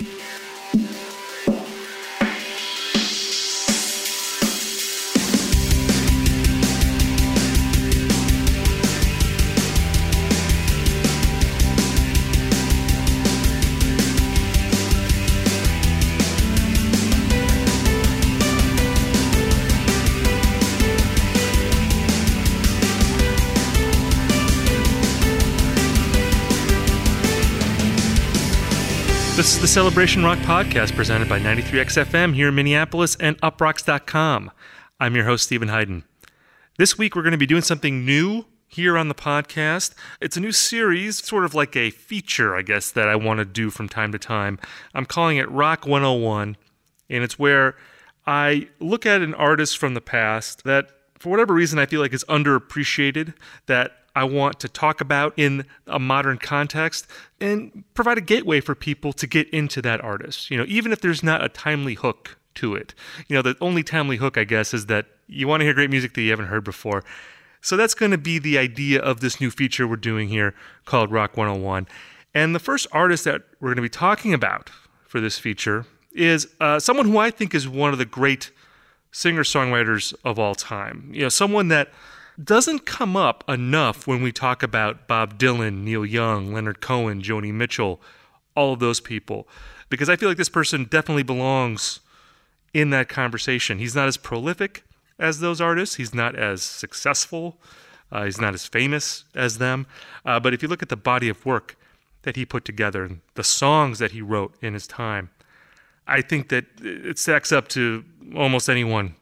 This is the Celebration Rock podcast presented by 93XFM here in Minneapolis and uproxx.com. I'm your host, Steven Hyden. This week, we're going to be doing something new here on the podcast. It's a new series, sort of like a feature, I guess, that I want to do from time to time. I'm calling it Rock 101, and it's where I look at an artist from the past that, for whatever reason, I feel like is underappreciated, that I want to talk about in a modern context and provide a gateway for people to get into that artist. You know, even if there's not a timely hook to it. You know, the only timely hook, I guess, is that you want to hear great music that you haven't heard before. So that's going to be the idea of this new feature we're doing here called Rock 101. And the first artist that we're going to be talking about for this feature is uh, someone who I think is one of the great singer songwriters of all time. You know, someone that doesn't come up enough when we talk about Bob Dylan, Neil Young, Leonard Cohen, Joni Mitchell, all of those people, because I feel like this person definitely belongs in that conversation. He's not as prolific as those artists, he's not as successful, uh, he's not as famous as them. Uh, but if you look at the body of work that he put together and the songs that he wrote in his time, I think that it stacks up to almost anyone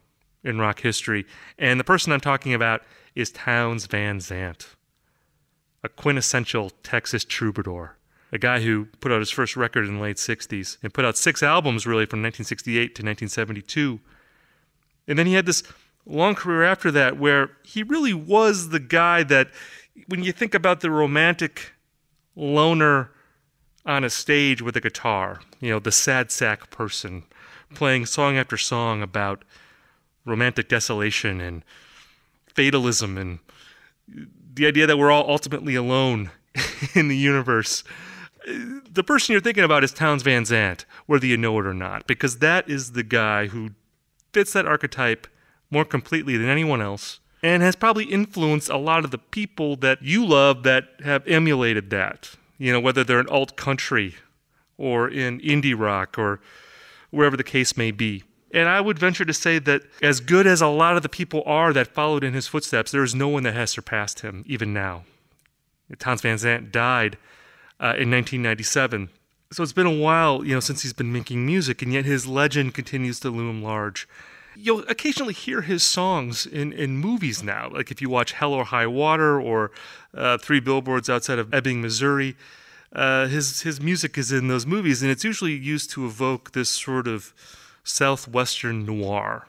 in rock history. And the person I'm talking about is Townes Van Zandt, a quintessential Texas troubadour, a guy who put out his first record in the late 60s and put out six albums really from 1968 to 1972. And then he had this long career after that where he really was the guy that, when you think about the romantic loner on a stage with a guitar, you know, the sad sack person playing song after song about romantic desolation and fatalism and the idea that we're all ultimately alone in the universe. The person you're thinking about is Townes Van Zandt, whether you know it or not, because that is the guy who fits that archetype more completely than anyone else and has probably influenced a lot of the people that you love that have emulated that. You know, whether they're in alt country or in indie rock or wherever the case may be. And I would venture to say that as good as a lot of the people are that followed in his footsteps, there is no one that has surpassed him, even now. Townes Van Zandt died uh, in 1997. So it's been a while, you know, since he's been making music, and yet his legend continues to loom large. You'll occasionally hear his songs in, in movies now, like if you watch Hell or High Water or uh, Three Billboards Outside of Ebbing, Missouri. Uh, his his music is in those movies, and it's usually used to evoke this sort of southwestern noir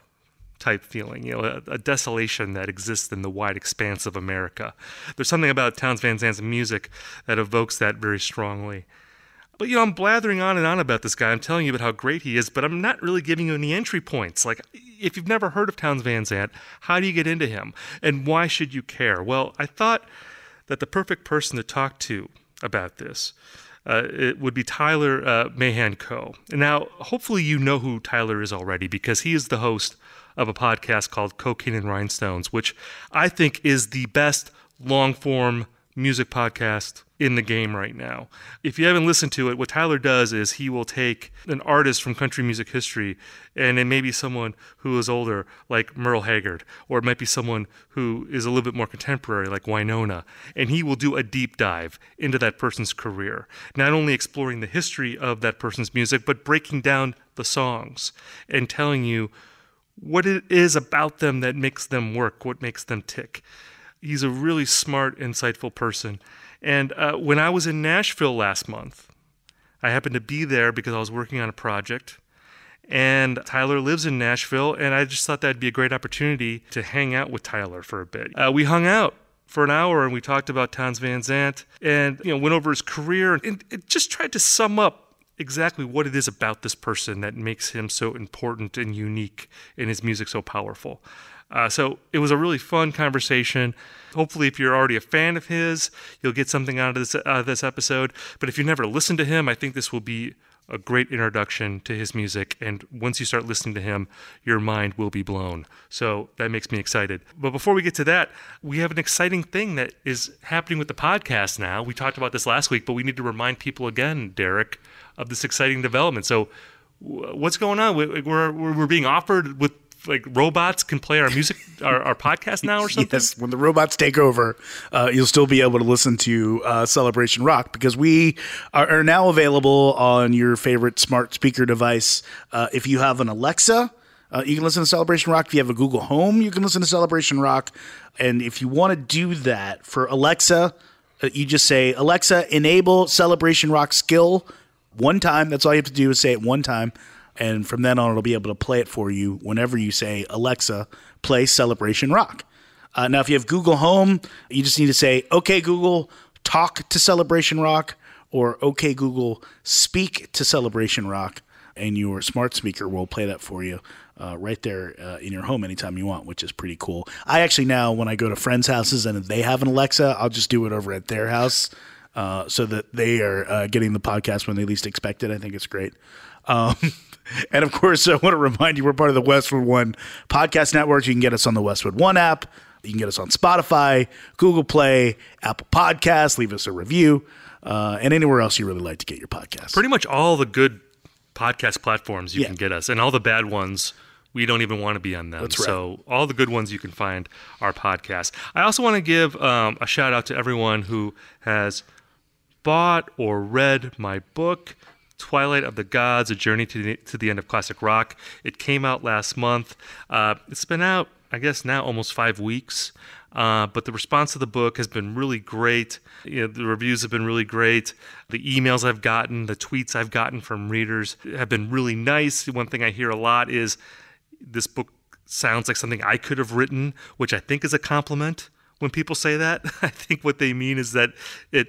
type feeling, you know, a, a, desolation that exists in the wide expanse of America. There's something about Townes Van Zandt's music that evokes that very strongly. But you know, I'm blathering on and on about this guy. I'm telling you about how great he is, but I'm not really giving you any entry points. Like, if you've never heard of Townes Van Zandt, how do you get into him, and why should you care? Well, I thought that the perfect person to talk to about this uh, it would be Tyler uh, Mahan Coe. Now, hopefully, you know who Tyler is already because he is the host of a podcast called Cocaine and Rhinestones, which I think is the best long form music podcast in the game right now. If you haven't listened to it, what Tyler does is he will take an artist from country music history, and it may be someone who is older, like Merle Haggard, or it might be someone who is a little bit more contemporary, like Wynonna, and he will do a deep dive into that person's career, not only exploring the history of that person's music, but breaking down the songs and telling you what it is about them that makes them work, what makes them tick he's a really smart, insightful person. And uh, when I was in Nashville last month, I happened to be there because I was working on a project. And Tyler lives in Nashville, and I just thought that'd be a great opportunity to hang out with Tyler for a bit. Uh, we hung out for an hour and we talked about Townes Van Zandt and you know went over his career and, and just tried to sum up exactly what it is about this person that makes him so important and unique and his music so powerful. Uh, so it was a really fun conversation. Hopefully, if you're already a fan of his, you'll get something out of this, of this episode. But if you've never listened to him, I think this will be a great introduction to his music. And once you start listening to him, your mind will be blown. So that makes me excited. But before we get to that, we have an exciting thing that is happening with the podcast now. We talked about this last week, but we need to remind people again, Derek, of this exciting development. So, what's going on? We're, we're being offered with like robots can play our music, our, our podcast now or something? Yes, when the robots take over, uh, you'll still be able to listen to uh, Celebration Rock because we are, are, now available on your favorite smart speaker device. Uh, if you have an Alexa, uh, you can listen to Celebration Rock. If you have a Google Home, you can listen to Celebration Rock. And if you want to do that for Alexa, uh, you just say, Alexa, enable Celebration Rock skill one time. That's all you have to do is say it one time and from then on it'll be able to play it for you whenever you say alexa play celebration rock uh, now if you have google home you just need to say okay google talk to celebration rock or okay google speak to celebration rock and your smart speaker will play that for you uh, right there uh, in your home anytime you want, which is pretty cool. I actually now, when I go to friends' houses and they have an Alexa, I'll just do it over at their house uh, so that they are uh, getting the podcast when they least expect it. I think it's great. Um, and of course, I want to remind you we're part of the Westwood One podcast network. You can get us on the Westwood One app. You can get us on Spotify, Google Play, Apple Podcasts. Leave us a review, uh, and anywhere else you really like to get your podcast. Pretty much all the good podcast platforms you yeah. can get us, and all the bad ones we don't even want to be on them. Right. So all the good ones you can find our podcast. I also want to give um, a shout out to everyone who has bought or read my book. Twilight of the Gods, A Journey to the, to the End of Classic Rock. It came out last month. Uh, it's been out, I guess, now almost five weeks. Uh, but the response to the book has been really great. You know, the reviews have been really great. The emails I've gotten, the tweets I've gotten from readers have been really nice. One thing I hear a lot is this book sounds like something I could have written, which I think is a compliment when people say that. I think what they mean is that it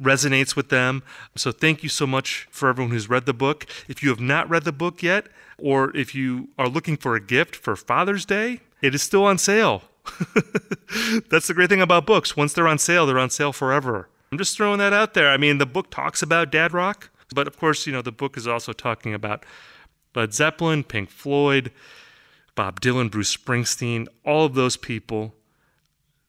resonates with them. So thank you so much for everyone who's read the book. If you have not read the book yet, or if you are looking for a gift for Father's Day, it is still on sale. That's the great thing about books. Once they're on sale, they're on sale forever. I'm just throwing that out there. I mean, the book talks about dad rock, but of course, you know, the book is also talking about Led Zeppelin, Pink Floyd, Bob Dylan, Bruce Springsteen, all of those people.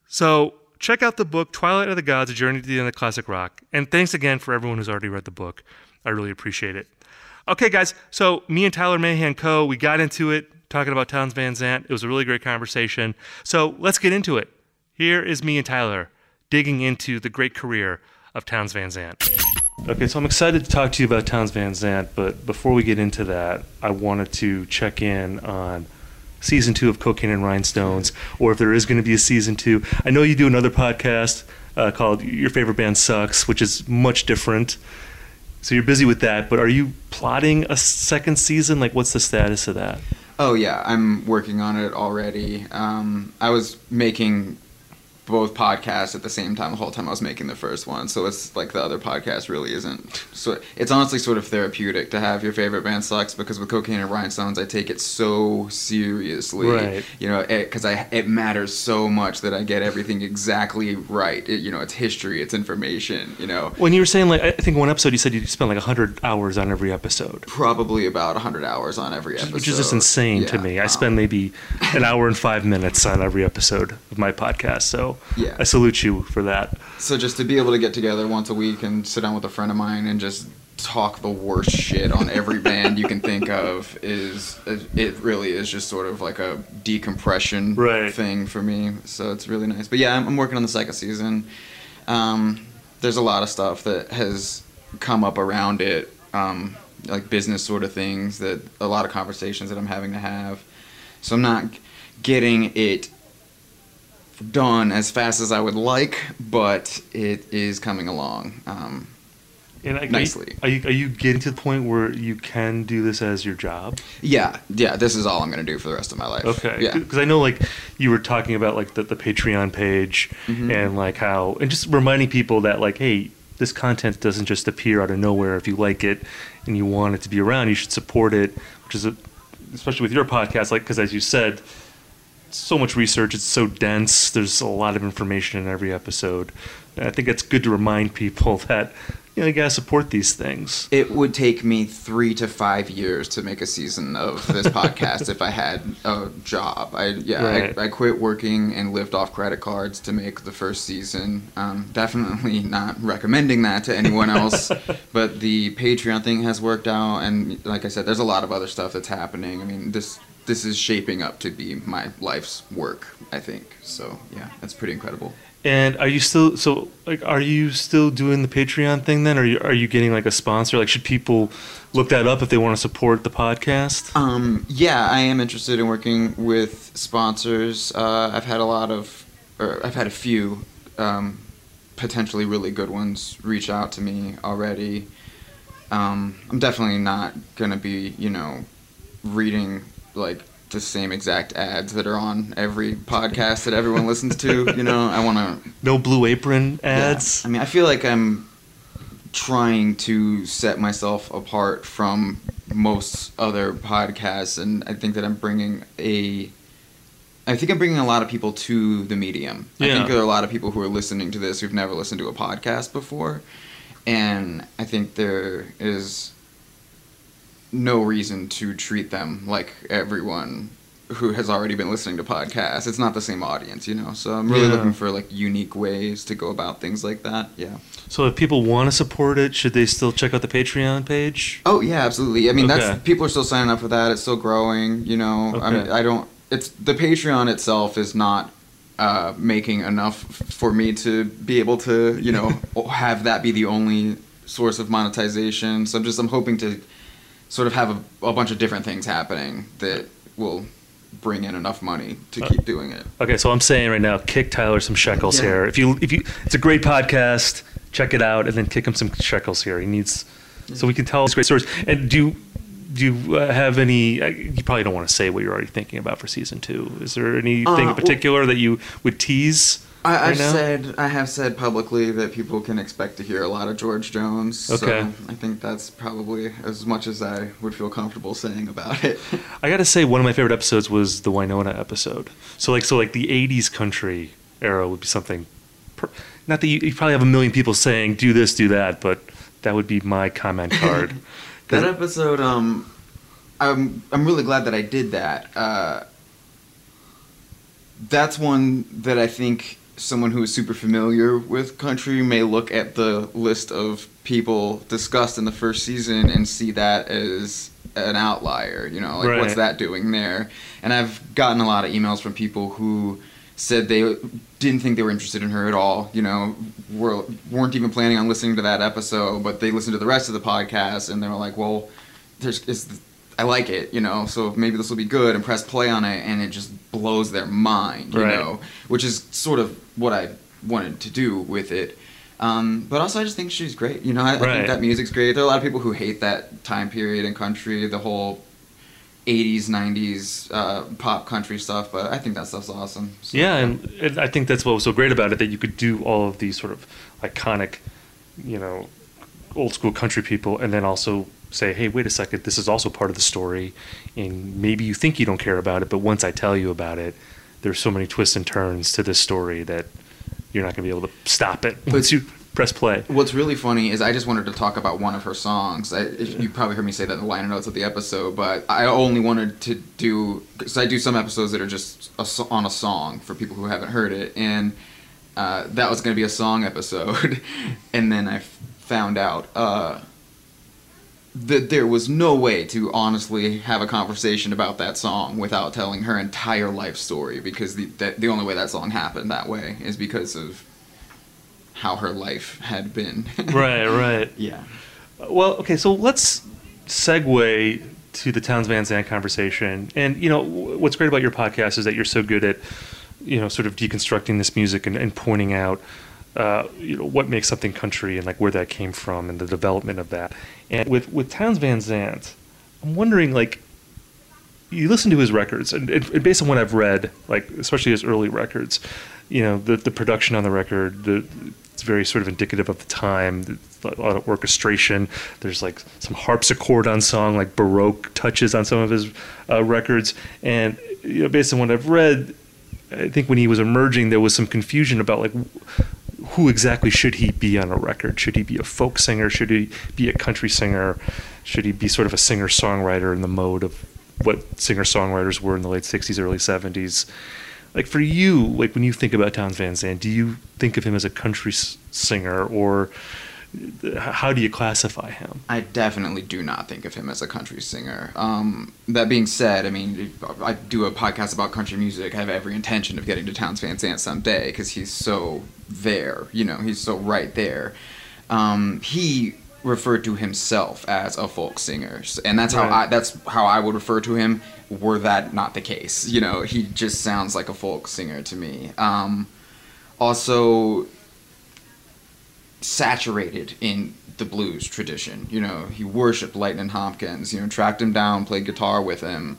So check out the book Twilight of the Gods: A Journey to the End of Classic Rock. And thanks again for everyone who's already read the book. I really appreciate it. Okay, guys. So me and Tyler Mahan Coe. We got into it talking about Townes Van Zandt. It was a really great conversation. So let's get into it. Here is me and Tyler digging into the great career of Townes Van Zandt. Okay, so I'm excited to talk to you about Townes Van Zandt, but before we get into that, I wanted to check in on season two of Cocaine and Rhinestones, or if there is going to be a season two. I know you do another podcast uh, called Your Favorite Band Sucks, which is much different. So you're busy with that, but are you plotting a second season? Like, what's the status of that? Oh yeah, I'm working on it already. Um, I was making both podcasts at the same time the whole time I was making the first one. So it's like the other podcast really isn't. So it's honestly sort of therapeutic to have your favorite band sucks because with Cocaine and Rhinestones I take it so seriously. Right. You know, because I it matters so much that I get everything exactly right. It, you know, it's history, it's information. You know. When you were saying like I think one episode you said you spent like hundred hours on every episode. Probably about hundred hours on every episode. Which is just insane yeah, to me. I um, spend maybe an hour and five minutes on every episode of my podcast. So yeah. I salute you for that. So just to be able to get together once a week and sit down with a friend of mine and just talk the worst shit on every band you can think of is it really is just sort of like a decompression right. thing for me. So it's really nice. But yeah, I'm, I'm working on the second season. Um, there's a lot of stuff that has come up around it, um, like business sort of things that a lot of conversations that I'm having to have. So I'm not getting it done as fast as I would like, but it is coming along um, and I, nicely. Are you, are you getting to the point where you can do this as your job? Yeah, yeah. This is all I'm going to do for the rest of my life. Okay. Yeah. Because I know, like, you were talking about like the, the Patreon page Mhm. and like how and just reminding people that like, hey, this content doesn't just appear out of nowhere. If you like it and you want it to be around, you should support it. Which is a, especially with your podcast, like because as you said, so much research. It's so dense. There's a lot of information in every episode. I think it's good to remind people that you know, you gotta support these things. It would take me three to five years to make a season of this podcast if I had a job. I yeah, Right. I, I quit working and lived off credit cards to make the first season. Um, definitely not recommending that to anyone else. but the Patreon thing has worked out, and like I said, there's a lot of other stuff that's happening. I mean, this this is shaping up to be my life's work. I think so. Yeah, that's pretty incredible. And are you still so like are you still doing the Patreon thing then or are you, are you getting like a sponsor like should people look that up if they want to support the podcast? Um, yeah, I am interested in working with sponsors. Uh, I've had a lot of, or I've had a few um, potentially really good ones reach out to me already. Um, I'm definitely not gonna be, you know, reading like the same exact ads that are on every podcast that everyone listens to. You know, I want to No blue apron yeah. ads. I mean, I feel like I'm trying to set myself apart from most other podcasts, and I think that I'm bringing a. I think I'm bringing a lot of people to the medium. I think there are a lot of people who are listening to this who've never listened to a podcast before, and I think there is no reason to treat them like everyone who has already been listening to podcasts. It's not the same audience, you know. So I'm really Yeah. looking for like unique ways to go about things like that. Yeah. So if people want to support it, should they still check out the Patreon page? Oh yeah, absolutely. I mean, Okay. that's people are still signing up for that. It's still growing. You know, I mean, Okay. I don't. It's the Patreon itself is not uh, making enough for me to be able to, you know, have that be the only source of monetization. So I'm just I'm hoping to sort of have a, a bunch of different things happening that will bring in enough money to keep doing it. Okay, so I'm saying right now, kick Tyler some shekels Yeah. here. If you if you, it's a great podcast. Check it out, and then kick him some shekels here. He needs, so we can tell his great stories. And do you, do you uh, have any? uh, You probably don't want to say what you're already thinking about for season two. Is there anything Uh, in well- particular that you would tease? I, I've now? said I have said publicly that people can expect to hear a lot of George Jones. Okay. So I think that's probably as much as I would feel comfortable saying about it. I gotta say, one of my favorite episodes was the Wynonna episode. So like, so like the '80s country era would be something. Per, not that you, you probably have a million people saying do this, do that, but that would be my comment card. that episode, um, I'm I'm really glad that I did that. Uh, that's one that I think someone who is super familiar with country may look at the list of people discussed in the first season and see that as an outlier. You know, like Right. what's that doing there? And I've gotten a lot of emails from people who said they didn't think they were interested in her at all. You know, were, weren't even planning on listening to that episode, but they listened to the rest of the podcast and they were like, "Well, there's is I like it, you know, so maybe this will be good." And press play on it, and it just blows their mind, you Right. know, which is sort of what I wanted to do with it. Um, but also, I just think she's great. You know, I, I think that music's great. There are a lot of people who hate that time period in country, the whole 80s, 90s uh, pop country stuff, but I think that stuff's awesome. So, Yeah, and, and I think that's what was so great about it that you could do all of these sort of iconic, you know, old school country people, and then also say, hey, wait a second, this is also part of the story, and maybe you think you don't care about it, but once I tell you about it, there's so many twists and turns to this story that you're not going to be able to stop it once you press play. What's really funny is I just wanted to talk about one of her songs. I, you probably heard me say that in the liner notes of the episode, but I only wanted to do because I do some episodes that are just a, on a song for people who haven't heard it, and uh, that was going to be a song episode, and then I found out uh, that there was no way to honestly have a conversation about that song without telling her entire life story because the that, the only way that song happened that way is because of how her life had been. right, right. Yeah. Well, okay, so let's segue to the Townes Van Zandt conversation. And you know, what's great about your podcast is that you're so good at, you know, sort of deconstructing this music and, and pointing out, uh, you know, what makes something country and like where that came from and the development of that. And with with Townes Van Zandt, I'm wondering like. You listen to his records, and, and based on what I've read, like especially his early records, you know the the production on the record, the it's very sort of indicative of the time. A lot of orchestration. There's like some harpsichord on song, like baroque touches on some of his uh, records. And you know, based on what I've read, I think when he was emerging, there was some confusion about like who exactly should he be on a record? Should he be a folk singer? Should he be a country singer? Should he be sort of a singer songwriter in the mode of what singer songwriters were in the late 60s, early 70s? Like for you, like when you think about Townes Van Zandt, do you think of him as a country s- singer or how do you classify him? I definitely do not think of him as a country singer. Um, that being said, I mean, I do a podcast about country music. I have every intention of getting to Townes Van Zandt someday because he's so there. You know, he's so right there. Um, he referred to himself as a folk singer, and that's how Right. I that's how I would refer to him. Were that not the case, you know, he just sounds like a folk singer to me. Um, also, saturated in the blues tradition. You know, he worshipped Lightning Hopkins. You know, tracked him down, played guitar with him,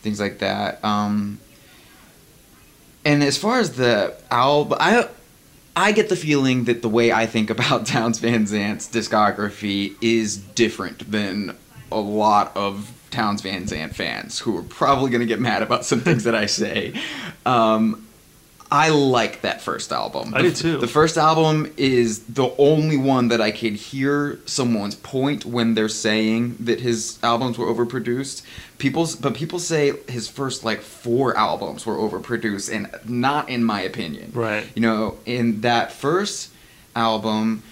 things like that. Um, and as far as the album, I I get the feeling that the way I think about Townes Van Zandt's discography is different than a lot of Townes Van Zandt fans who are probably going to get mad about some things that I say. Um, I like that first album. I The- do too. The first album is the only one that I could hear someone's point when they're saying that his albums were overproduced. People's, but people say his first like four albums were overproduced, and not in my opinion. Right. You know, in that first album,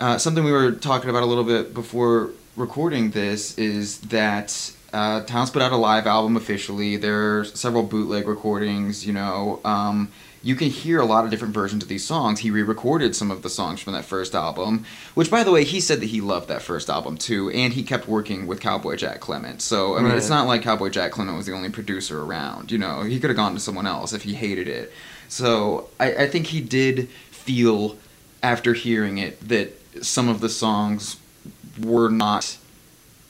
uh, something we were talking about a little bit before recording this is that uh, Townes put out a live album officially. There are several bootleg recordings. You know, um, you can hear a lot of different versions of these songs. He re-recorded some of the songs from that first album, which, by the way, he said that he loved that first album too, and he kept working with Cowboy Jack Clement. So I mean, it's not like Cowboy Jack Clement was the only producer around. You know, he could have gone to someone else if he hated it. So I, I think he did feel after hearing it that some of the songs were not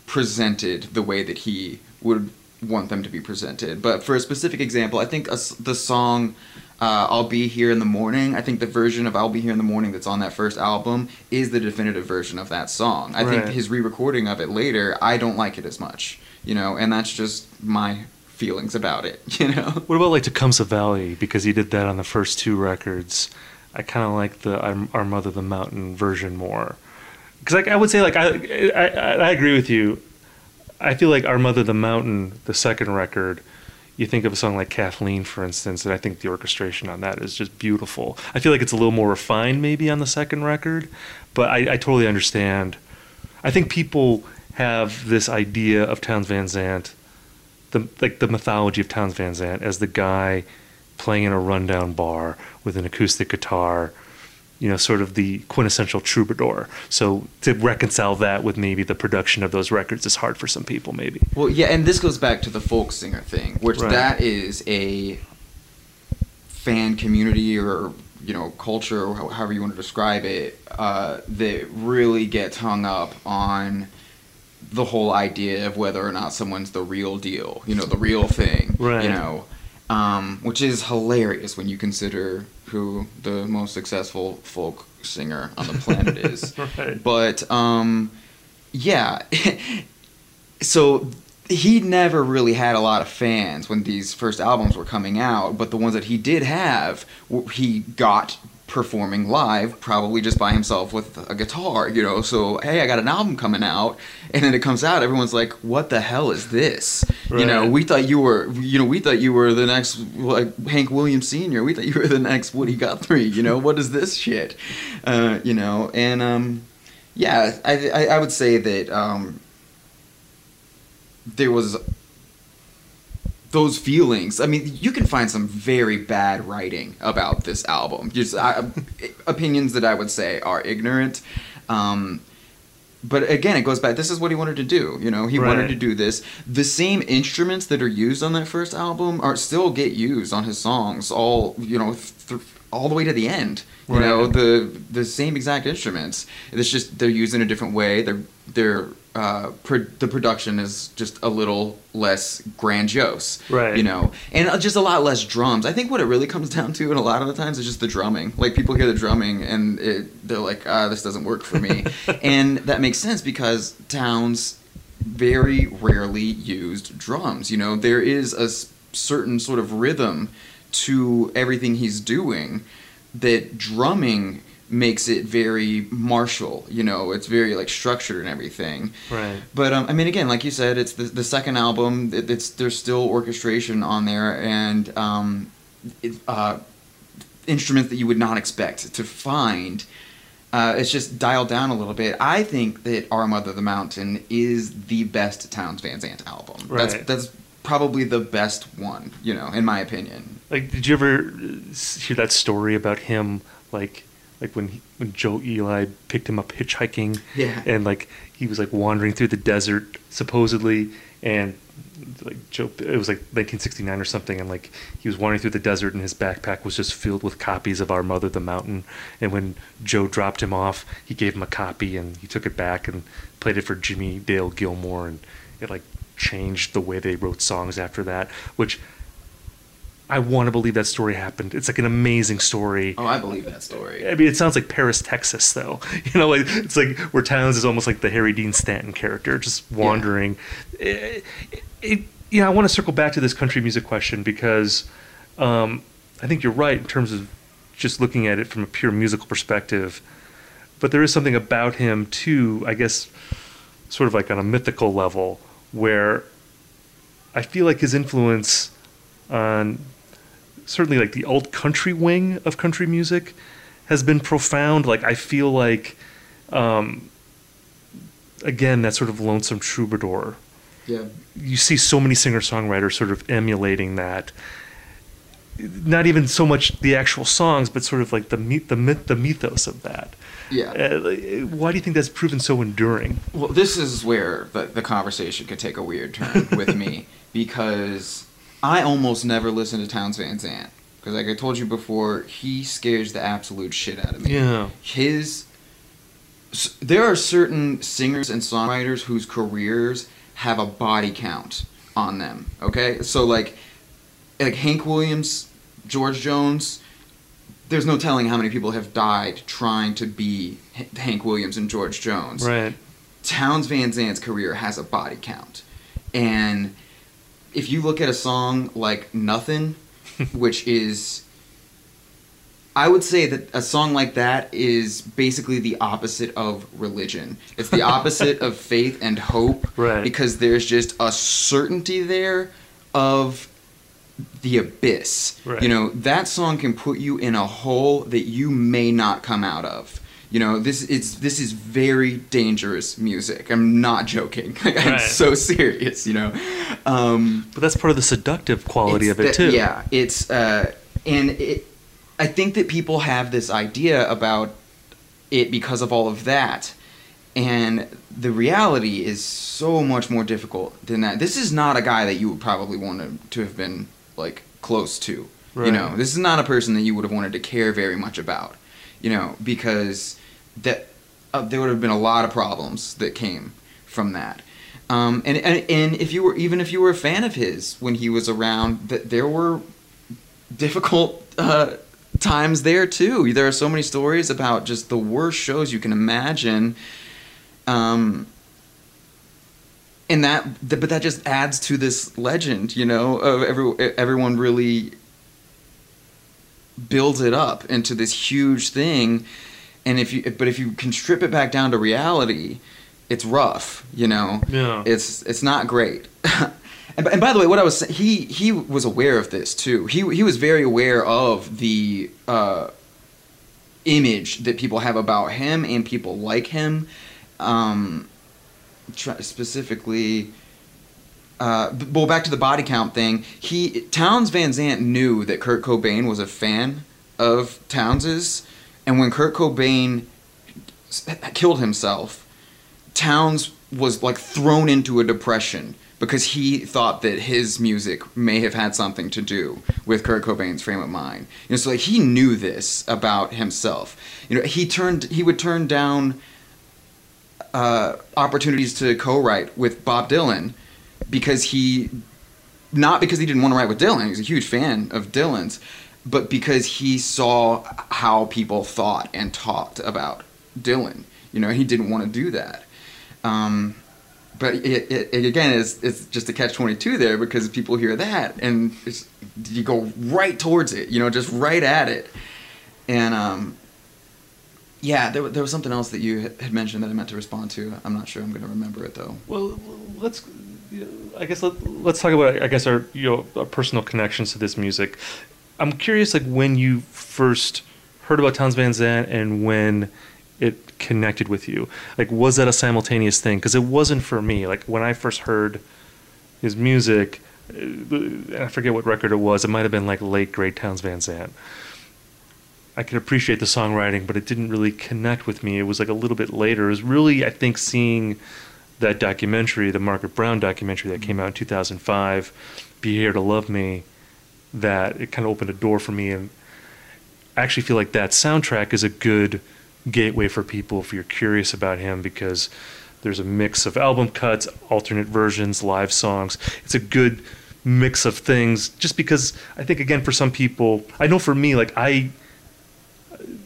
presented the way that he would want them to be presented. But for a specific example, I think a the song uh, "I'll Be Here in the Morning," I think the version of "I'll Be Here in the Morning" that's on that first album is the definitive version of that song. I think his re-recording of it later, I don't like it as much, you know, and that's just my feelings about it, you know. What about like Tecumseh Valley? Because he did that on the first two records. I kind of like the Our, Our Mother the Mountain version more. Because like, I would say, like, I, I, I agree with you. I feel like Our Mother the Mountain, the second record, you think of a song like Kathleen, for instance, and I think the orchestration on that is just beautiful. I feel like it's a little more refined maybe on the second record, but I, I totally understand. I think people have this idea of Townes Van Zandt the like the mythology of Townes Van Zandt as the guy playing in a rundown bar with an acoustic guitar, you know, sort of the quintessential troubadour. So to reconcile that with maybe the production of those records is hard for some people, maybe. Well, yeah, and this goes back to the folk singer thing, which Right. that is a fan community or you know culture, or however you want to describe it, uh, that really gets hung up on the whole idea of whether or not someone's the real deal, you know, the real thing, Right. you know, um, which is hilarious when you consider who the most successful folk singer on the planet is. Right. But um, yeah, so he never really had a lot of fans when these first albums were coming out. But the ones that he did have, he got performing live, probably just by himself with a guitar. You know, so hey, I got an album coming out, and then it comes out, everyone's like, "What the hell is this?" You know, we thought you were, you know, we thought you were the next like Hank Williams Sr. We thought you were the next Woody Guthrie. You know, what is this shit? Uh, you know, and um, yeah, I, I I would say that um, there was those feelings. I mean, you can find some very bad writing about this album. Just I, opinions that I would say are ignorant. Um, but again, it goes back. This is what he wanted to do. You know, he wanted to do this. The same instruments that are used on that first album are still get used on his songs. All you know, th- all the way to the end. You know, the the same exact instruments. It's just they're used in a different way. They're they're uh, pro- the production is just a little less grandiose. Right. You know, and uh, just a lot less drums. I think what it really comes down to, and a lot of the times, is just the drumming. Like people hear the drumming and it, they're like, ah, this doesn't work for me, and that makes sense because Townes very rarely used drums. You know, there is a s- certain sort of rhythm to everything he's doing that drumming makes it very martial. You know, it's very like structured and everything. Right. But um, I mean, again, like you said, it's the, the second album. It, it's there's still orchestration on there and um, it, uh, instruments that you would not expect to find. Uh, it's just dialed down a little bit. I think that Our Mother the Mountain is the best Townes Van Zandt album. Right. That's that's probably the best one, you know, in my opinion. Like, did you ever uh, hear that story about him, like, like when he, when Joe Ely picked him up hitchhiking, Yeah. and like he was like wandering through the desert supposedly, and like Joe, it was like 1969 or something, and like he was wandering through the desert, and his backpack was just filled with copies of Our Mother the Mountain, and when Joe dropped him off, he gave him a copy, and he took it back and played it for Jimmy Dale Gilmore, and it like changed the way they wrote songs after that, which. I want to believe that story happened. It's like an amazing story. Oh, I believe that story. I mean, it sounds like Paris, Texas, though. You know, like it's like where Townes is almost like the Harry Dean Stanton character, just wandering. It, it, you know, I want to circle back to this country music question because um, I think you're right in terms of just looking at it from a pure musical perspective. But there is something about him too, I guess, sort of like on a mythical level, where I feel like his influence on certainly like the alt country wing of country music has been profound. Like I feel like, um, again, that sort of lonesome troubadour. Yeah. You see so many singer songwriters sort of emulating that. Not even so much the actual songs, but sort of like the myth, the myth, the mythos of that. Yeah. Uh, why do you think that's proven so enduring? Well, this is where the, the conversation could take a weird turn with me because I almost never listen to Townes Van Zandt because, like I told you before, he scares the absolute shit out of me. Yeah. His there are certain singers and songwriters whose careers have a body count on them. Okay, so like like Hank Williams, George Jones. There's no telling how many people have died trying to be H- Hank Williams and George Jones. Right. Townes Van Zandt's career has a body count. And if you look at a song like Nothing, which is I would say that a song like that is basically the opposite of religion. It's the opposite of faith and hope Right. because there's just a certainty there of the abyss. Right. You know, that song can put you in a hole that you may not come out of. You know, this is this is very dangerous music. I'm not joking. Like, I'm Right. so serious. You know, um, But that's part of the seductive quality of it the- too. Yeah, it's uh, and it. I think that people have this idea about it because of all of that, and the reality is so much more difficult than that. This is not a guy that you would probably want to, to have been like close to. Right. You know, this is not a person that you would have wanted to care very much about. You know, because that uh, there would have been a lot of problems that came from that. Um, and, and and if you were even if you were a fan of his when he was around, that there were difficult uh, times there too. There are so many stories about just the worst shows you can imagine. Um, and that, but that just adds to this legend, you know, of every everyone really builds it up into this huge thing. And if you, but if you can strip it back down to reality, it's rough, you know. Yeah. It's it's not great. and, and by the way, what I was he he was aware of this too. He he was very aware of the uh, image that people have about him and people like him. Um, specifically. Uh, well, back to the body count thing. He Townes Van Zandt knew that Kurt Cobain was a fan of Townes's, and when Kurt Cobain killed himself, Townes was like thrown into a depression because he thought that his music may have had something to do with Kurt Cobain's frame of mind. You know, so like he knew this about himself. You know, he turned he would turn down uh, opportunities to co-write with Bob Dylan because he not because he didn't want to write with Dylan. He was a huge fan of Dylan's, but because he saw how people thought and talked about Dylan. You know, he didn't want to do that. Um, but it, it, it again is it's just a catch twenty two there because people hear that and it's, you go right towards it. You know, just right at it. And um, yeah, there, there was something else that you had mentioned that I meant to respond to. I'm not sure I'm going to remember it though. Well, let's. I guess let, let's talk about. I guess our you know personal connections to this music. I'm curious, like when you first heard about Townes Van Zandt and when it connected with you. Like, was that a simultaneous thing? Because it wasn't for me. Like when I first heard his music, uh, I forget what record it was. It might have been like late great Townes Van Zandt. I could appreciate the songwriting, but it didn't really connect with me. It was like a little bit later. It was really, I think, seeing that documentary, the Margaret Brown documentary that came out in mm-hmm. 2005, Be Here to Love Me, that it kind of opened a door for me. And I actually feel like that soundtrack is a good gateway for people if you're curious about him because there's a mix of album cuts, alternate versions, live songs. It's a good mix of things just because I think again for some people, I know for me like I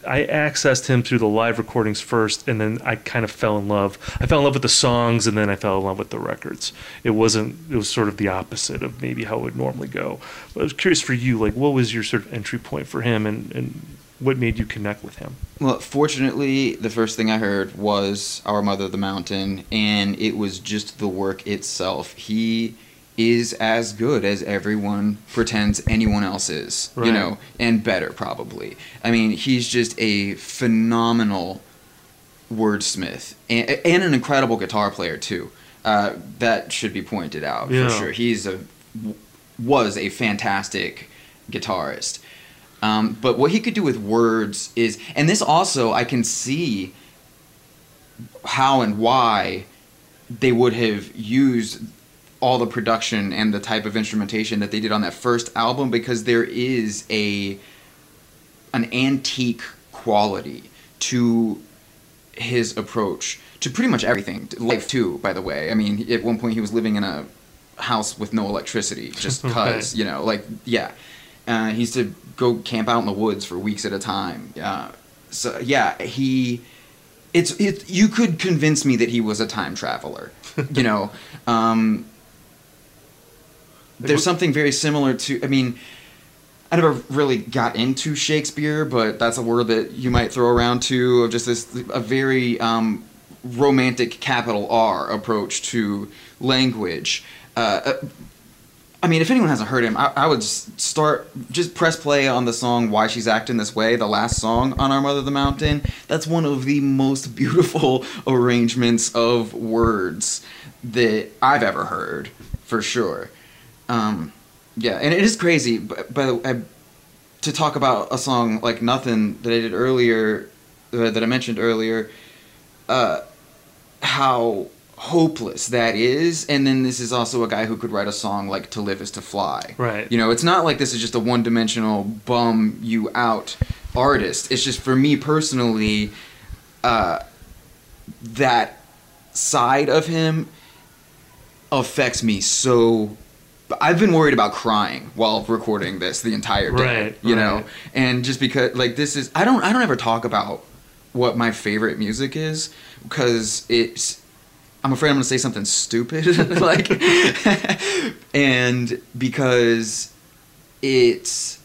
I accessed him through the live recordings first, and then I kind of fell in love. I fell in love with the songs, and then I fell in love with the records. It wasn't. It was sort of the opposite of maybe how it would normally go. But I was curious for you, like, what was your sort of entry point for him, and and what made you connect with him? Well, fortunately, the first thing I heard was Our Mother of the Mountain, and it was just the work itself. He is as good as everyone pretends anyone else is, you know, and better probably. I mean, he's just a phenomenal wordsmith and, and an incredible guitar player too. Uh, that should be pointed out Yeah. for sure. He's a was a fantastic guitarist. Um, but what he could do with words is, and this also I can see how and why they would have used all the production and the type of instrumentation that they did on that first album because there is a an antique quality to his approach to pretty much everything. Life too by the way. I mean at one point he was living in a house with no electricity just because Right. you know like yeah. Uh, he used to go camp out in the woods for weeks at a time. Uh, so yeah he it's it you could convince me that he was a time traveler you know? Um there's something very similar to i mean i never really got into shakespeare but that's a word that you might throw around too of just this a very um romantic capital r approach to language uh, uh I mean, if anyone hasn't heard him, I, I would start just press play on the song "Why She's Acting This Way," the last song on "Our Mother the Mountain." That's one of the most beautiful arrangements of words that I've ever heard, for sure. Um, yeah, and it is crazy. b- By the way, to talk about a song like "Nothing" that I did earlier, uh, that I mentioned earlier, uh, how hopeless that is and then this is also a guy who could write a song like to live is to fly Right. you know it's not like this is just a one-dimensional bum you out artist it's just for me personally uh that side of him affects me so I've been worried about crying while recording this the entire day, Right, you know, and just because like this is I don't I don't ever talk about what my favorite music is because it's I'm afraid I'm gonna say something stupid like and because it's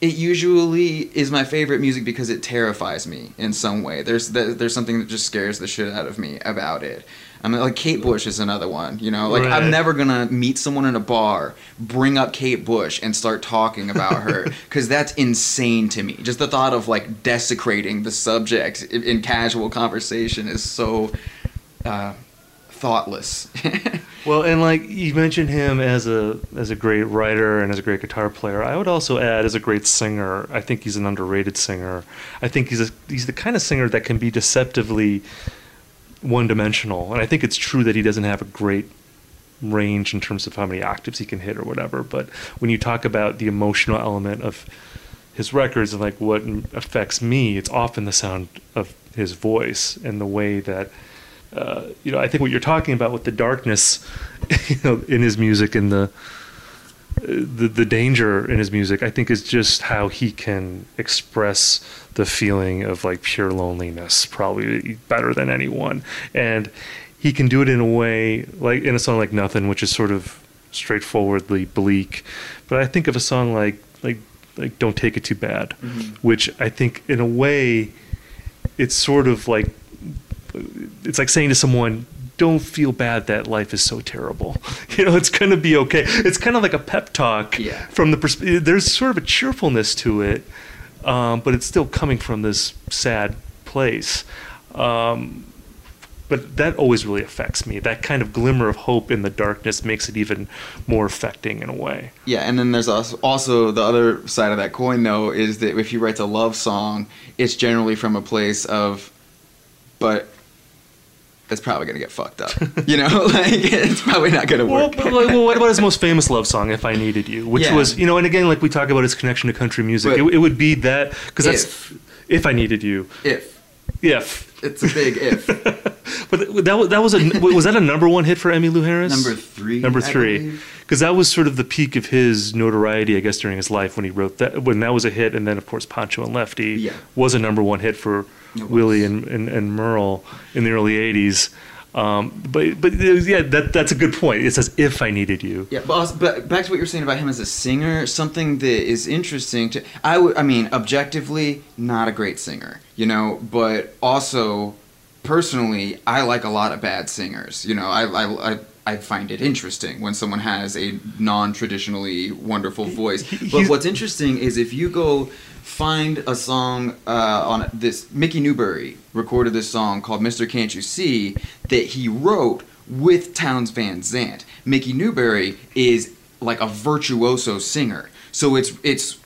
it usually is my favorite music because it terrifies me in some way. There's there's something that just scares the shit out of me about it. I mean, like Kate Bush is another one. You know, like Right. I'm never gonna meet someone in a bar, bring up Kate Bush, and start talking about her because that's insane to me. Just the thought of like desecrating the subject in, in casual conversation is so uh, thoughtless. Well, and like you mentioned him as a as a great writer and as a great guitar player. I would also add as a great singer. I think he's an underrated singer. I think he's a, he's the kind of singer that can be deceptively one dimensional. And I think it's true that he doesn't have a great range in terms of how many octaves he can hit or whatever. But when you talk about the emotional element of his records and like what affects me, it's often the sound of his voice and the way that uh, you know, I think what you're talking about with the darkness, you know, in his music and the the the danger in his music, I think is just how he can express the feeling of like pure loneliness, probably better than anyone. And he can do it in a way like in a song like Nothing, which is sort of straightforwardly bleak. But I think of a song like like like Don't Take It Too Bad, which I think in a way it's sort of like it's like saying to someone don't feel bad that life is so terrible. You know it's going to be okay. It's kind of like a pep talk Yeah. from the pers- there's sort of a cheerfulness to it um, but it's still coming from this sad place. Um, but that always really affects me. That kind of glimmer of hope in the darkness makes it even more affecting in a way. Yeah, and then there's also, also the other side of that coin, though, is that if he writes a love song, it's generally from a place of, but it's probably gonna get fucked up. You know, like it's probably not gonna Well, work. like, well, what about his most famous love song, "If I Needed You," which Yeah. was, you know, and again, like we talk about his connection to country music, it, it would be that because that's If. if I needed you, if if. it's a big if. But that was that was a was that a number one hit for Emmylou Harris? Number three. Number three, because that was sort of the peak of his notoriety, I guess, during his life when he wrote that. When that was a hit, and then of course Pancho and Lefty Yeah. was a number one hit for. Willie and, and, and Merle in the early '80s. Um, but but yeah, that that's a good point. It says "If I Needed You." Yeah, but, also, but back to what you were saying about him as a singer, something that is interesting to I would I mean objectively not a great singer, you know, but also personally I like a lot of bad singers. You know, I I I, I find it interesting when someone has a non-traditionally wonderful voice. But what's interesting is if you go find a song uh, on this Mickey Newbury recorded this song called Mr. Can't You See that he wrote with Townes Van Zandt. Mickey Newbury is like a virtuoso singer. So it's it's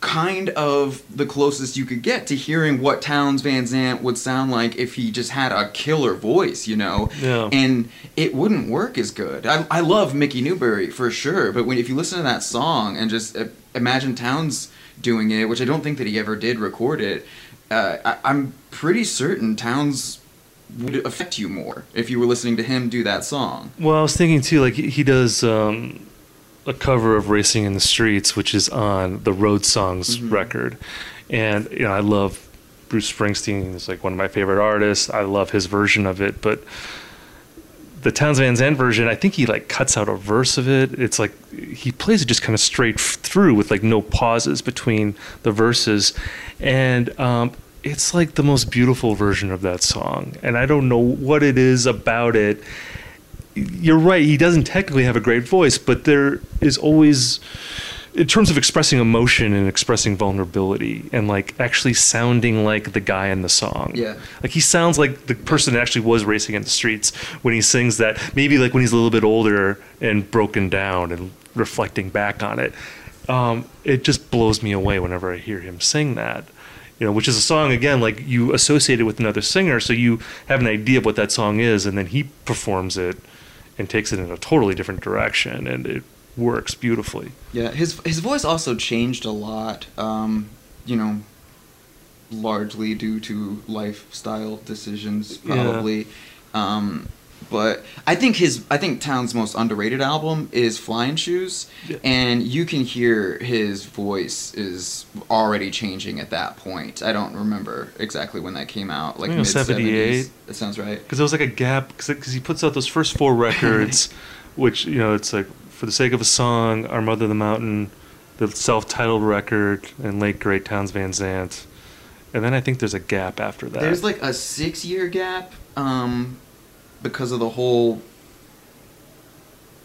kind of the closest you could get to hearing what Townes Van Zandt would sound like if he just had a killer voice, you know? Yeah. And it wouldn't work as good. I, I love Mickey Newbury for sure, but when if you listen to that song and just uh, imagine Townes doing it, which I don't think that he ever did record it, uh, I, I'm pretty certain Townes would affect you more if you were listening to him do that song. Well, I was thinking too, like he he does um, a cover of "Racing in the Streets," which is on the Road Songs Mhm. record, and you know I love Bruce Springsteen. He's like one of my favorite artists. I love his version of it, but the Townes Van Zandt version, I think he like cuts out a verse of it. It's like he plays it just kind of straight through with like no pauses between the verses, and um, it's like the most beautiful version of that song. And I don't know what it is about it. You're right. He doesn't technically have a great voice, but there is always, in terms of expressing emotion and expressing vulnerability, and like actually sounding like the guy in the song. Yeah. Like he sounds like the person that actually was racing in the streets when he sings that. Maybe like when he's a little bit older and broken down and reflecting back on it. Um, it just blows me away whenever I hear him sing that. You know, which is a song again like you associate it with another singer, so you have an idea of what that song is, and then he performs it and takes it in a totally different direction, and it works beautifully. Yeah, his his voice also changed a lot. Um, you know, largely due to lifestyle decisions, Yeah. probably. Um, but I think his I think Townes's most underrated album is Flying Shoes, Yeah. and you can hear his voice is already changing at that point. I don't remember exactly when that came out, like it mid 78. seventies. That sounds right. because there was like a gap because he puts out those first four records, which you know it's like for the sake of a song, Our Mother the Mountain, the self-titled record, and Late Great Townes Van Zandt, and then I think there's a gap after that. There's like a six year gap um, because of the whole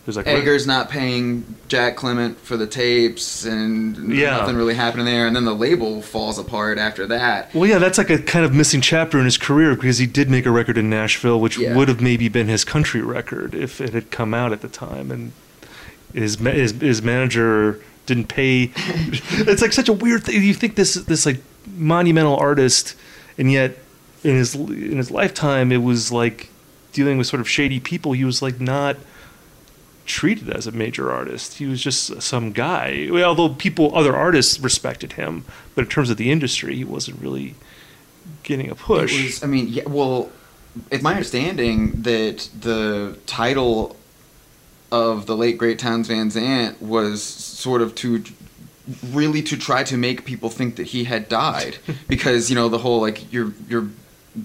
there's like Eggers not paying Jack Clement for the tapes and Yeah. nothing really happening there, and then the label falls apart after that. Well, yeah, that's like a kind of missing chapter in his career because he did make a record in Nashville, which Yeah. would have maybe been his country record if it had come out at the time, and his his, his manager didn't pay. it's like such a weird thing. You think this this like monumental artist, and yet in his in his lifetime, it was like dealing with sort of shady people. He was like not treated as a major artist. He was just some guy. Although people, other artists respected him, but in terms of the industry, he wasn't really getting a push. It was, I mean, yeah, well, it's my understanding that the title of the late great Townes Van Zandt was sort of to really to try to make people think that he had died because you know the whole like you're you're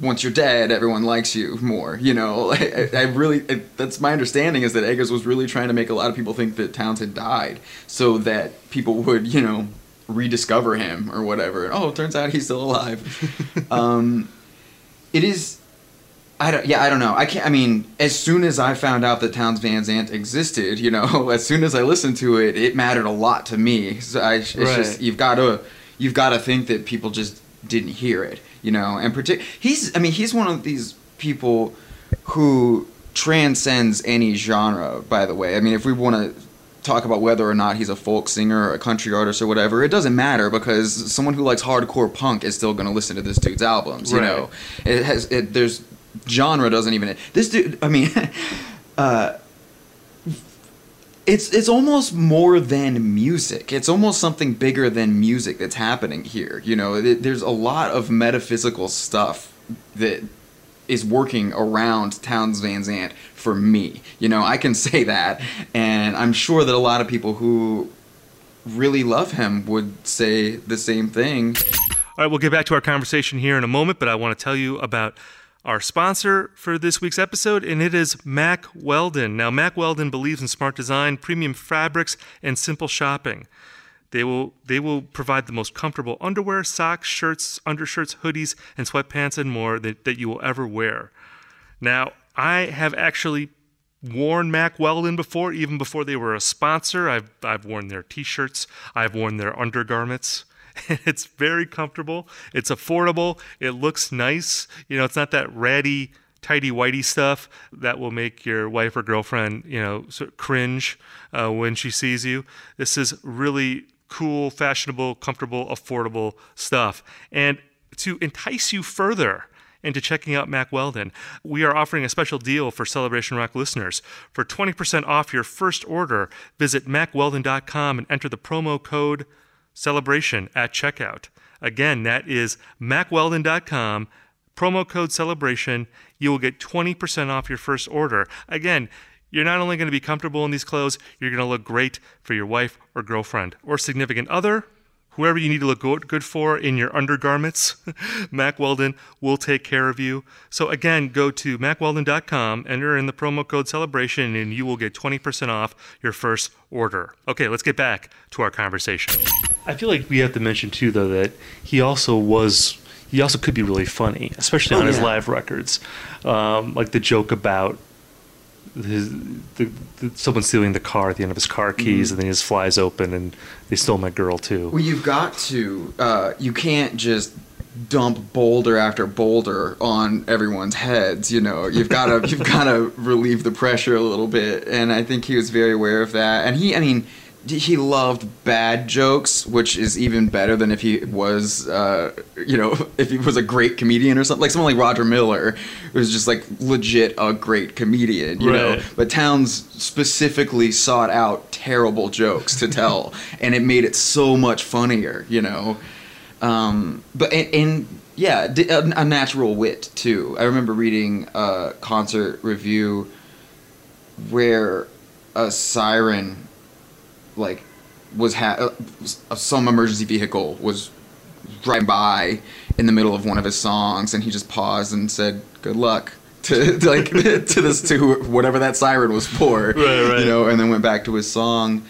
once you're dead everyone likes you more you know I, I really it, that's my understanding is that Eggers was really trying to make a lot of people think that Townes had died so that people would you know rediscover him or whatever oh it turns out he's still alive um it is. I don't. Yeah, I don't know. I can't. I mean, as soon as I found out that Townes Van Zandt existed, you know, as soon as I listened to it, it mattered a lot to me. So I, it's Right. just you've got to you've got to think that people just didn't hear it, you know. And partic- he's. I mean, he's one of these people who transcends any genre. By the way, I mean, if we want to talk about whether or not he's a folk singer or a country artist or whatever, it doesn't matter because someone who likes hardcore punk is still going to listen to this dude's albums. You Right. know, it has. It, there's genre doesn't even. This dude. I mean. uh, it's it's almost more than music. It's almost something bigger than music that's happening here. You know, It- there's a lot of metaphysical stuff that is working around Townes Van Zandt for me. You know, I can say that, and I'm sure that a lot of people who really love him would say the same thing. All right, we'll get back to our conversation here in a moment, but I want to tell you about our sponsor for this week's episode, and it is Mack Weldon. Now, Mack Weldon believes in smart design, premium fabrics, and simple shopping. They will they will provide the most comfortable underwear, socks, shirts, undershirts, hoodies, and sweatpants and more that, that you will ever wear. Now, I have actually worn Mack Weldon before, even before they were a sponsor. I've I've worn their t-shirts, I've worn their undergarments. It's very comfortable. It's affordable. It looks nice. You know, it's not that ratty, tidy whitey stuff that will make your wife or girlfriend, you know, sort of cringe uh, when she sees you. This is really cool, fashionable, comfortable, affordable stuff. And to entice you further into checking out Mack Weldon, we are offering a special deal for Celebration Rock listeners. For 20% off your first order, visit mackweldon.com and enter the promo code celebration at checkout. Again, that is mackweldon.com, promo code celebration. You will get 20% off your first order. Again, you're not only going to be comfortable in these clothes, you're going to look great for your wife or girlfriend or significant other. Whoever you need to look good for in your undergarments, Mack Weldon will take care of you. So again, go to mackweldon.com, enter in the promo code celebration, and you will get 20% off your first order. Okay, let's get back to our conversation. I feel like we have to mention too, though, that he also was he also could be really funny, especially Oh, on his live records, um, like the joke about his the, the, someone stealing the car at the end of his car keys, and then he just flies open, and they stole my girl too. Well, you've got to. Uh, you can't just dump boulder after boulder on everyone's heads. You know, you've got to you've got to relieve the pressure a little bit. And I think he was very aware of that. And he, I mean. He loved bad jokes, which is even better than if he was, uh, you know, if he was a great comedian or something. Like someone like Roger Miller, was just like legit a great comedian, you know. But Townes specifically sought out terrible jokes to tell, and it made it so much funnier, you know. Um, but and, and yeah, a natural wit too. I remember reading a concert review where a siren, like, was ha- uh, some emergency vehicle was driving by in the middle of one of his songs, and he just paused and said, "Good luck." To like to this to whatever that siren was for, Right, right. you know, and then went back to his song.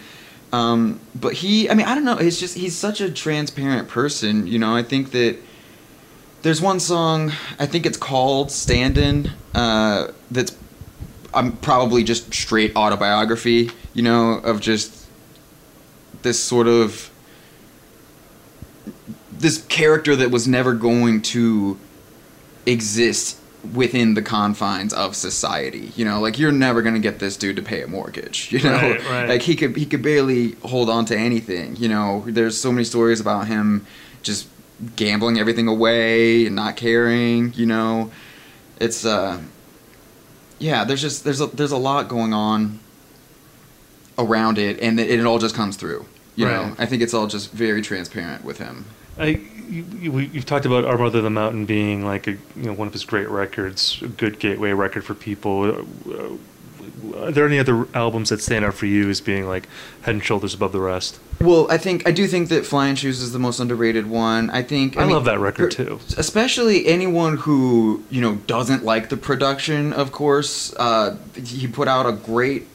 Um, but he, I mean, I don't know. It's just he's such a transparent person. You know, I think that there's one song. I think it's called "Standin'." Uh, that's I'm probably just straight autobiography. You know, of just this sort of this character that was never going to exist within the confines of society. You know, like you're never gonna get this dude to pay a mortgage. You know, Right, right. like he could he could barely hold on to anything. You know, there's so many stories about him just gambling everything away and not caring. You know, it's uh, yeah. There's just there's a there's a lot going on around it, and it, it all just comes through. You know, I think it's all just very transparent with him. I, you, you, we- you've talked about Our Mother the Mountain being like a, you know one of his great records, a good gateway record for people. Uh, Are there any other albums that stand out for you as being like head and shoulders above the rest? Well, I think I do think that Flying Shoes is the most underrated one. I think I, mean, love that record too. Especially anyone who you know doesn't like the production. Of course, uh, he put out a great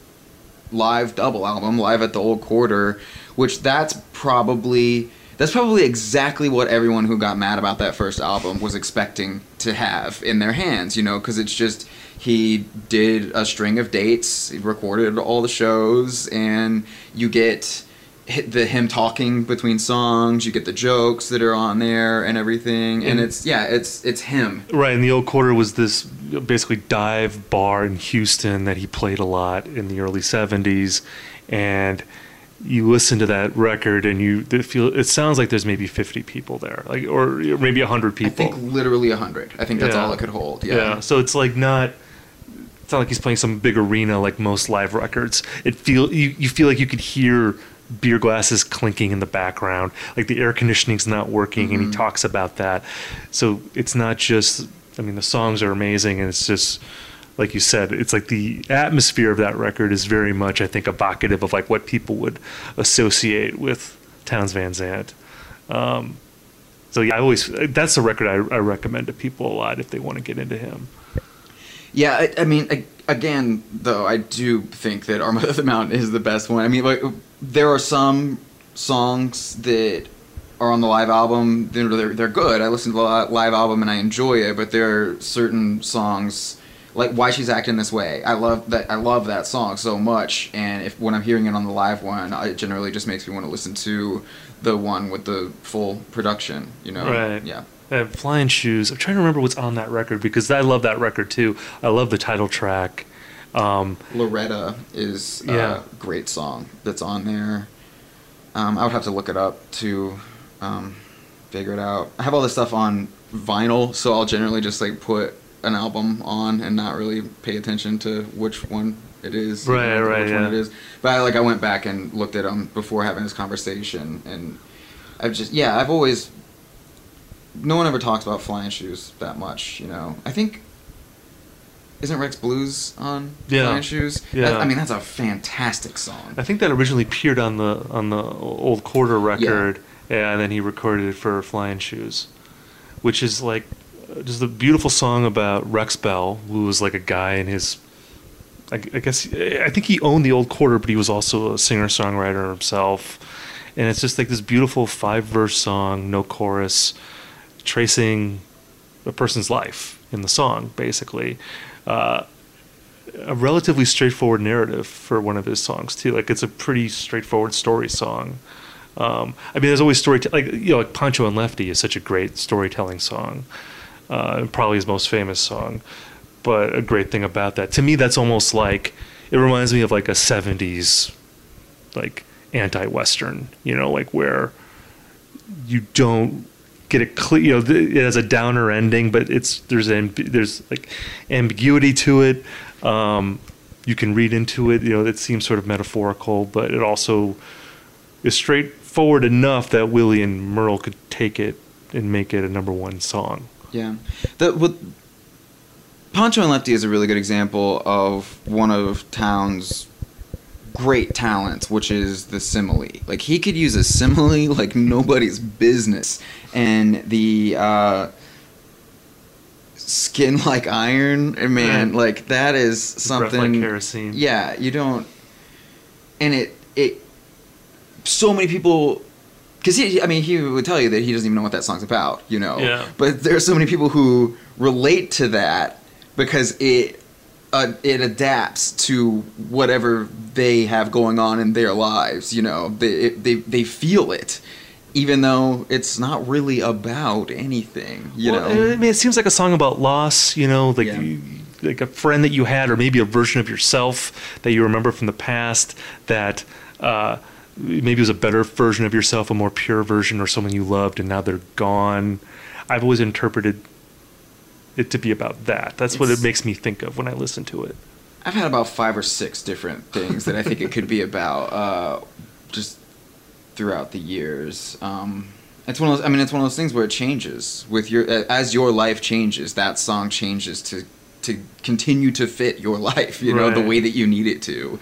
live double album, live at the Old Quarter, which that's probably that's probably exactly what everyone who got mad about that first album was expecting to have in their hands, you know, because it's just he did a string of dates, he recorded all the shows, and you get the him talking between songs, you get the jokes that are on there and everything, and, And- it's yeah, it's it's him. Right, and the old quarter was this basically dive bar in Houston that he played a lot in the early '70s, and you listen to that record and you it feel it sounds like there's maybe 50 people there, like or maybe 100 people I think literally a hundred. I think that's Yeah. all it could hold. yeah. Yeah. so it's like not. It's not like he's playing some big arena like most live records. It feel you, you feel like you could hear beer glasses clinking in the background, like the air conditioning's not working, and he talks about that. So it's not just. I mean, the songs are amazing, and it's just like you said. It's like the atmosphere of that record is very much, I think, evocative of like what people would associate with Townes Van Zandt. Um, so yeah, I always that's a record I, I recommend to people a lot if they want to get into him. Yeah, I, I mean, a- again, though, I do think that Our Mother the Mountain is the best one. I mean, like, there are some songs that are on the live album. They're, they're, they're good. I listen to the live album and I enjoy it, but there are certain songs like "Why She's Acting This Way." I love that. I love that song so much, and if when I'm hearing it on the live one, it generally just makes me want to listen to the one with the full production. You know? Right. Yeah. Uh, Flying Shoes. I'm trying to remember what's on that record because I love that record too. I love the title track. Um, Loretta is Yeah. a great song that's on there. Um, I would have to look it up to um, figure it out. I have all this stuff on vinyl, so I'll generally just like put an album on and not really pay attention to which one it is. you Right, know, right, Which one it is. But I, like I went back and looked at them before having this conversation, and I've just yeah, I've always. No one ever talks about flying shoes that much, you know. I think. Isn't Rex Blues on Yeah. Flying Shoes? Yeah. That- I mean, that's a fantastic song. I think that originally appeared on the on the old quarter record, and then he recorded it for Flying Shoes, which is like just a beautiful song about Rex Bell, who was like a guy in his. I, I guess I think he owned the old quarter, but he was also a singer songwriter himself, and it's just like this beautiful five verse song, no chorus, tracing a person's life in the song, basically. Uh, a relatively straightforward narrative for one of his songs too. Like it's a pretty straightforward story song. Um, I mean, there's always story like you know, like Pancho and Lefty is such a great storytelling song, uh, probably his most famous song. But a great thing about that, to me, that's almost like it reminds me of like a '70s like anti-western. You know, like where you don't get it clear. You know, it has a downer ending, but it's there's there's like ambiguity to it. Um, you can read into it. You know, it seems sort of metaphorical, but it also is straightforward enough that Willie and Merle could take it and make it a number one song. Yeah. The with Pancho and Lefty is a really good example of one of Townes's great talents, which is the simile. Like he could use a simile like nobody's business, and the uh, skin like iron, and man, Right. like that is Breath something. like kerosene. Yeah, you don't. And it it so many people because he I mean he would tell you that he doesn't even know what that song's about, you know. Yeah. But there are so many people who relate to that because it uh, it adapts to whatever they have going on in their lives. You know, they they they feel it. Even though it's not really about anything, you Well, know. I mean, it seems like a song about loss. You know, like Yeah. you, like a friend that you had, or maybe a version of yourself that you remember from the past that. Uh, maybe was a better version of yourself, a more pure version, or someone you loved, and now they're gone. I've always interpreted it to be about that. That's what it makes me think of when I listen to it. I've had about five or six different things that I think it could be about, uh, just throughout the years. Um, it's one of those. I mean, it's one of those things where it changes with your as your life changes. That song changes to to continue to fit your life. You know, the way that you need it to.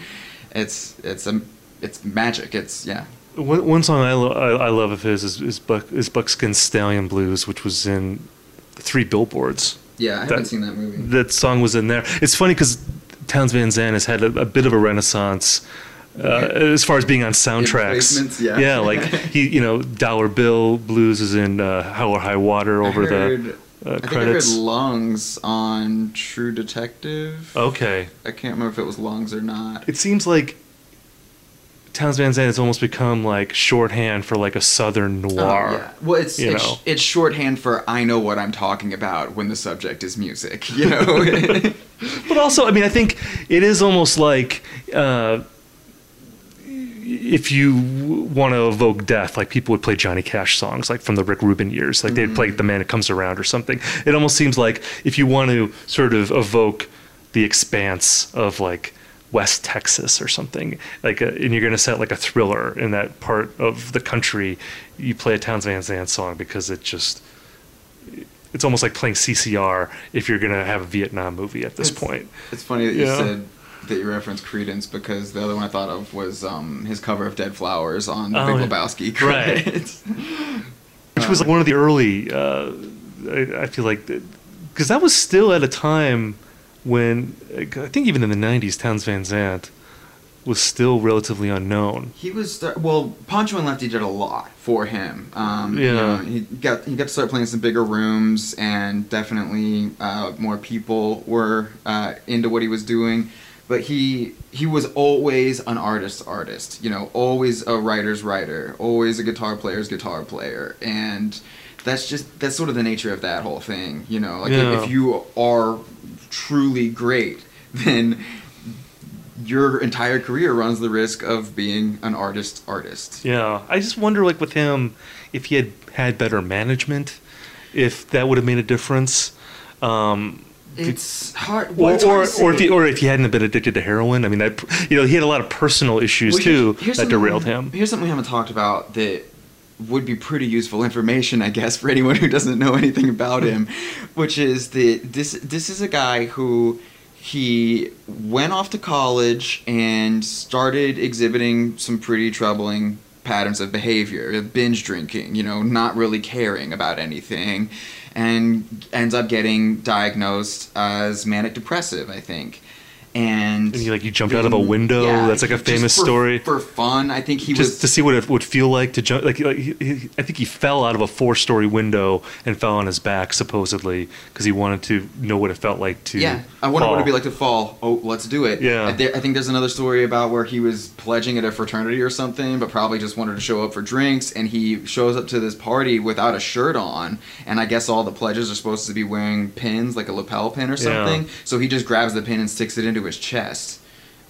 It's it's a it's magic. It's yeah. One, one song I, lo- I, I love of his is, is, Buck, is Buckskin Stallion Blues, which was in three billboards. Yeah, I haven't That- seen that movie. that song was in there. It's funny because Townes Van Zandt has had a, a bit of a renaissance uh, as far as being on soundtracks. placements, yeah. like he, you know, Dollar Bill Blues is in uh, Hell or High Water over heard, the uh, I credits. I heard Lungs on True Detective. okay, I can't remember if it was Lungs or not. it seems like Townes Van Zandt has almost become like shorthand for like a southern noir. Oh, yeah. Well, it's you it's, know. it's shorthand for I know what I'm talking about when the subject is music. You know. But also, I mean, I think it is almost like uh, if you want to evoke death, like people would play Johnny Cash songs, like from the Rick Rubin years, like they'd play "The Man That Comes Around" or something. It almost seems like if you want to sort of evoke the expanse of like West Texas or something, like, a, and you're going to set like a thriller in that part of the country, you play a Townes Van Zandt song because it just. It's almost like playing CCR if you're going to have a Vietnam movie at this It's- point. It's funny that you Yeah. said that you referenced Creedence because the other one I thought of was um, his cover of Dead Flowers on the Oh, Big. Lebowski. Right. which was like one of the early. Uh, I, I feel like because that was still at a time when I think even in the '90s, Townes Van Zandt was still relatively unknown. He was well. Pancho and Lefty did a lot for him. Um, you Yeah. know, he got he got to start playing some bigger rooms, and definitely uh, more people were uh, into what he was doing. But he he was always an artist's artist. You know, always a writer's writer, always a guitar player's guitar player, and that's just that's sort of the nature of that whole thing. You know, like if- Yeah. if you are truly great, then your entire career runs the risk of being an artist artist. Yeah, I just wonder, like with him, if he had had better management, if that would have made a difference. Um, It's hard. or, well, it's hard or, or if he, or if he hadn't been addicted to heroin, I mean, that you know, he had a lot of personal issues Well, too here's that derailed him. Here's something we haven't talked about that would be pretty useful information, I guess, for anyone who doesn't know anything about him, which is that this this is a guy who he went off to college and started exhibiting some pretty troubling patterns of behavior, binge drinking, you know, not really caring about anything, and ends up getting diagnosed as manic depressive, I think. And, And he, like, you jumped out of a window? That's, like, a famous for- story. For fun, I think he just was to see what it would feel like to jump. Like, like he, he, I think he fell out of a four-story window and fell on his back, supposedly, because he wanted to know what it felt like to. Yeah, I wonder what it'd be like to fall. Oh, let's do it. Yeah. I, there, I think there's another story about where he was pledging at a fraternity or something, but probably just wanted to show up for drinks, and he shows up to this party without a shirt on, and I guess all the pledges are supposed to be wearing pins, like a lapel pin or Yeah. something. So he just grabs the pin and sticks it into his chest.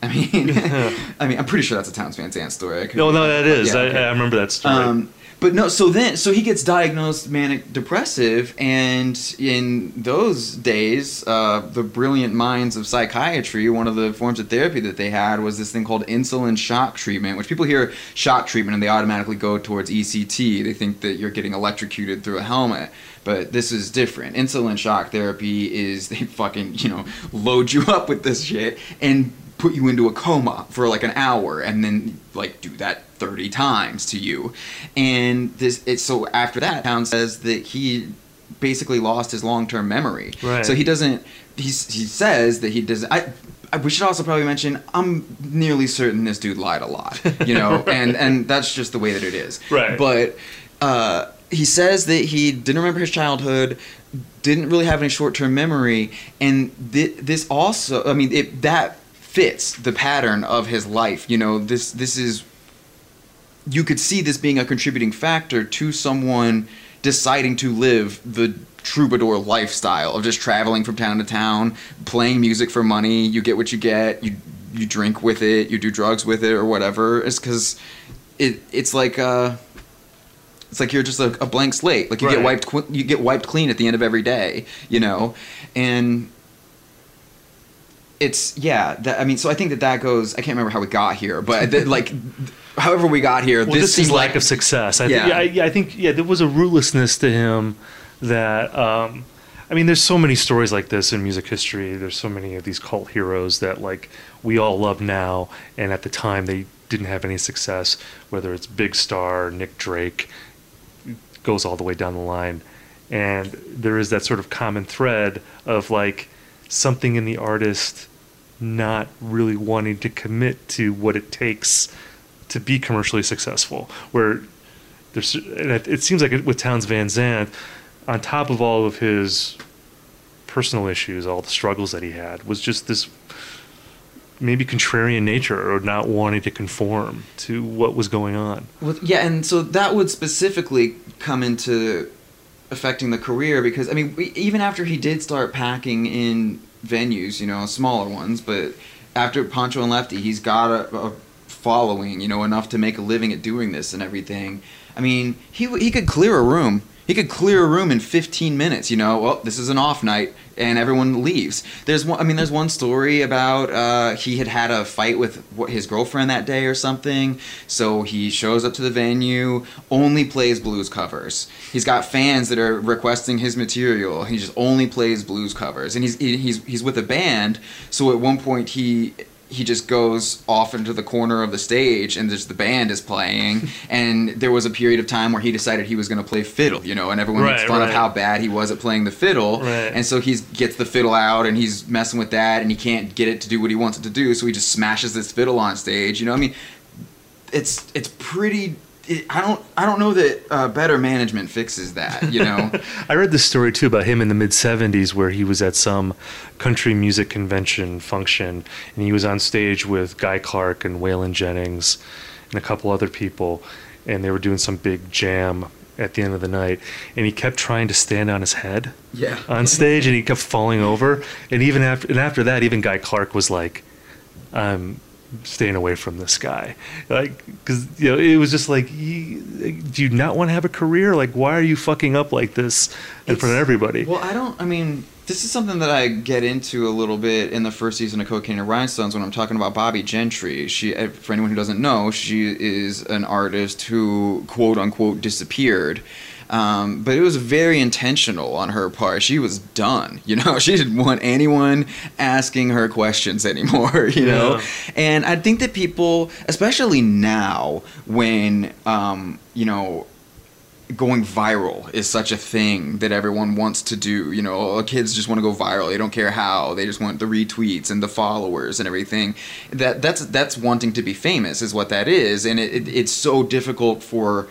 I mean, I mean, I'm pretty sure that's a Towns Van Zandt story. I No, no, that is. yeah, I, okay. I remember that story. Um, but no, so then, so he gets diagnosed manic depressive, and in those days, uh, the brilliant minds of psychiatry, one of the forms of therapy that they had was this thing called insulin shock treatment, which people hear shock treatment and they automatically go towards ECT. They think that you're getting electrocuted through a helmet. But this is different. Insulin shock therapy is they fucking, you know, load you up with this shit and put you into a coma for like an hour and then like do that 30 times to you. And this it's so after that Pound says that he basically lost his long-term memory. Right. So he doesn't he's, he says that he doesn't I we should also probably mention I'm nearly certain this dude lied a lot, you know, and and that's just the way that it is. Right. But uh, he says that he didn't remember his childhood, didn't really have any short-term memory, and thi- this also, I mean, it that fits the pattern of his life. You know, this this is you could see this being a contributing factor to someone deciding to live the troubadour lifestyle of just traveling from town to town, playing music for money. You get what you get. You you drink with it. You do drugs with it or whatever. It's because it it's like uh it's like you're just a, a blank slate. Like you Right. get wiped qu- you get wiped clean at the end of every day. You know, and it's yeah. That, I mean, so I think that that goes. I can't remember how we got here, but like, however we got here, well, this, this, is lack like of success. I Yeah. think, yeah, I, yeah, I think yeah, there was a ruthlessness to him that. Um, I mean, there's so many stories like this in music history. There's so many of these cult heroes that like we all love now, and at the time they didn't have any success. Whether it's Big Star, Nick Drake, goes all the way down the line, and there is that sort of common thread of like something in the artist not really wanting to commit to what it takes to be commercially successful. Where there's, and it, seems like with Townes Van Zandt, on top of all of his personal issues, all the struggles that he had, was just this maybe contrarian nature or not wanting to conform to what was going on. Well, yeah, and so that would specifically come into affecting the career because I mean, even after he did start packing in venues, you know, smaller ones, but after Pancho and Lefty, he's got a, a following, you know, enough to make a living at doing this and everything. I mean, he he could clear a room. He could clear a room in 15 minutes. You know, well, this is an off night, and everyone leaves. There's one. I mean, there's one story about uh, he had had a fight with what, his girlfriend that day or something. So he shows up to the venue, only plays blues covers. He's got fans that are requesting his material. He just only plays blues covers, and he's he's he's with a band. So at one point he he just goes off into the corner of the stage and just the band is playing and there was a period of time where he decided he was going to play fiddle you know and everyone makes Right, fun of right. how bad he was at playing the fiddle Right. and so he gets the fiddle out and he's messing with that and he can't get it to do what he wants it to do so he just smashes this fiddle on stage you know i mean it's it's pretty it, i don't i don't know that uh, better management fixes that you know? I read this story too about him in the mid 70s where he was at some country music convention function and he was on stage with Guy Clark and Waylon Jennings and a couple other people and they were doing some big jam at the end of the night and he kept trying to stand on his head yeah. on stage and he kept falling over and even after and after that even Guy Clark was like I'm staying away from this guy like because you know it was just like you, do you not want to have a career like why are you fucking up like this in front of everybody Well, I don't. I mean, this is something that I get into a little bit in the first season of Cocaine and Rhinestones when I'm talking about Bobbie Gentry. She, uh, for anyone who doesn't know, she is an artist who quote unquote disappeared. Um, but it was very intentional on her part. She was done. You know, she didn't want anyone asking her questions anymore. You know, Yeah. and I think that people, especially now, when um, you know going viral is such a thing that everyone wants to do. You know, kids just want to go viral. They don't care how. They just want the retweets and the followers and everything. That that's that's wanting to be famous is what that is, and it, it, it's so difficult for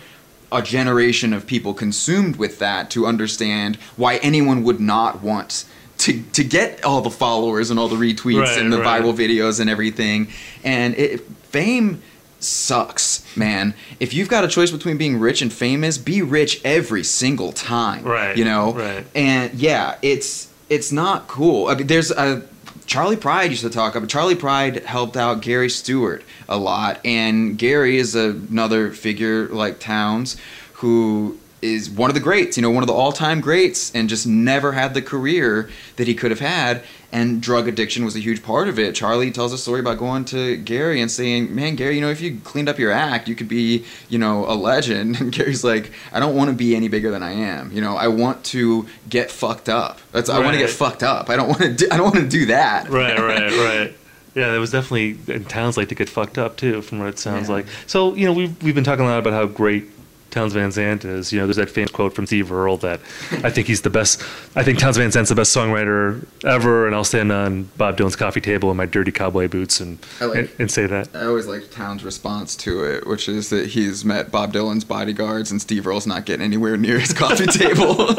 a generation of people consumed with that to understand why anyone would not want to to get all the followers and all the retweets Right, and the right. viral videos and everything. And it, fame sucks, man. If you've got a choice between being rich and famous, be rich every single time. Right, You know. right. And yeah, it's it's not cool. I mean, there's a Charley Pride used to talk about. Charley Pride helped out Gary Stewart a lot, and Gary is another figure like Townes who is one of the greats, you know, one of the all-time greats, and just never had the career that he could have had. And drug addiction was a huge part of it. Charley tells a story about going to Gary and saying, "Man, Gary, you know, if you cleaned up your act, you could be, you know, a legend." And Gary's like, "I don't want to be any bigger than I am. You know, I want to get fucked up. That's I want to get fucked up. I don't want to. Do, I don't want to do that. right right right yeah that was definitely and Townes like to get fucked up too from what it sounds Yeah. like so you know we've, we've been talking a lot about how great Townes Van Zandt is. You know, there's that famous quote from Steve Earle that I think he's the best. I think Townes Van Zandt's the best songwriter ever, and I'll stand on Bob Dylan's coffee table in my dirty cowboy boots and like- and, and say that. I always liked Townes' response to it, which is that he's met Bob Dylan's bodyguards and Steve Earle's not getting anywhere near his coffee table.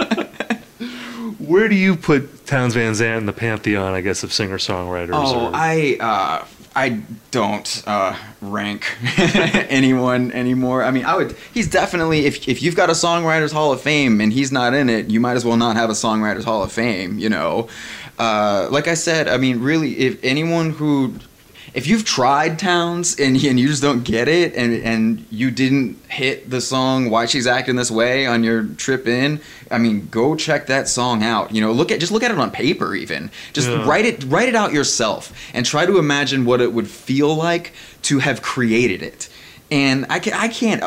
Where do you put Townes Van Zandt in the pantheon? I guess of singer songwriters. Oh, or- I uh, I don't uh, rank anyone anymore. I mean, I would. He's definitely if if you've got a songwriters Hall of Fame and he's not in it, you might as well not have a songwriters Hall of Fame. You know, uh, like I said, I mean, really, if anyone who if you've tried Townes and, and you just don't get it, and and you didn't hit the song "Why She's Acting This Way" on your trip in, I mean, go check that song out. You know, look at just look at it on paper, even just Yeah. write it write it out yourself, and try to imagine what it would feel like to have created it. And I can I can't.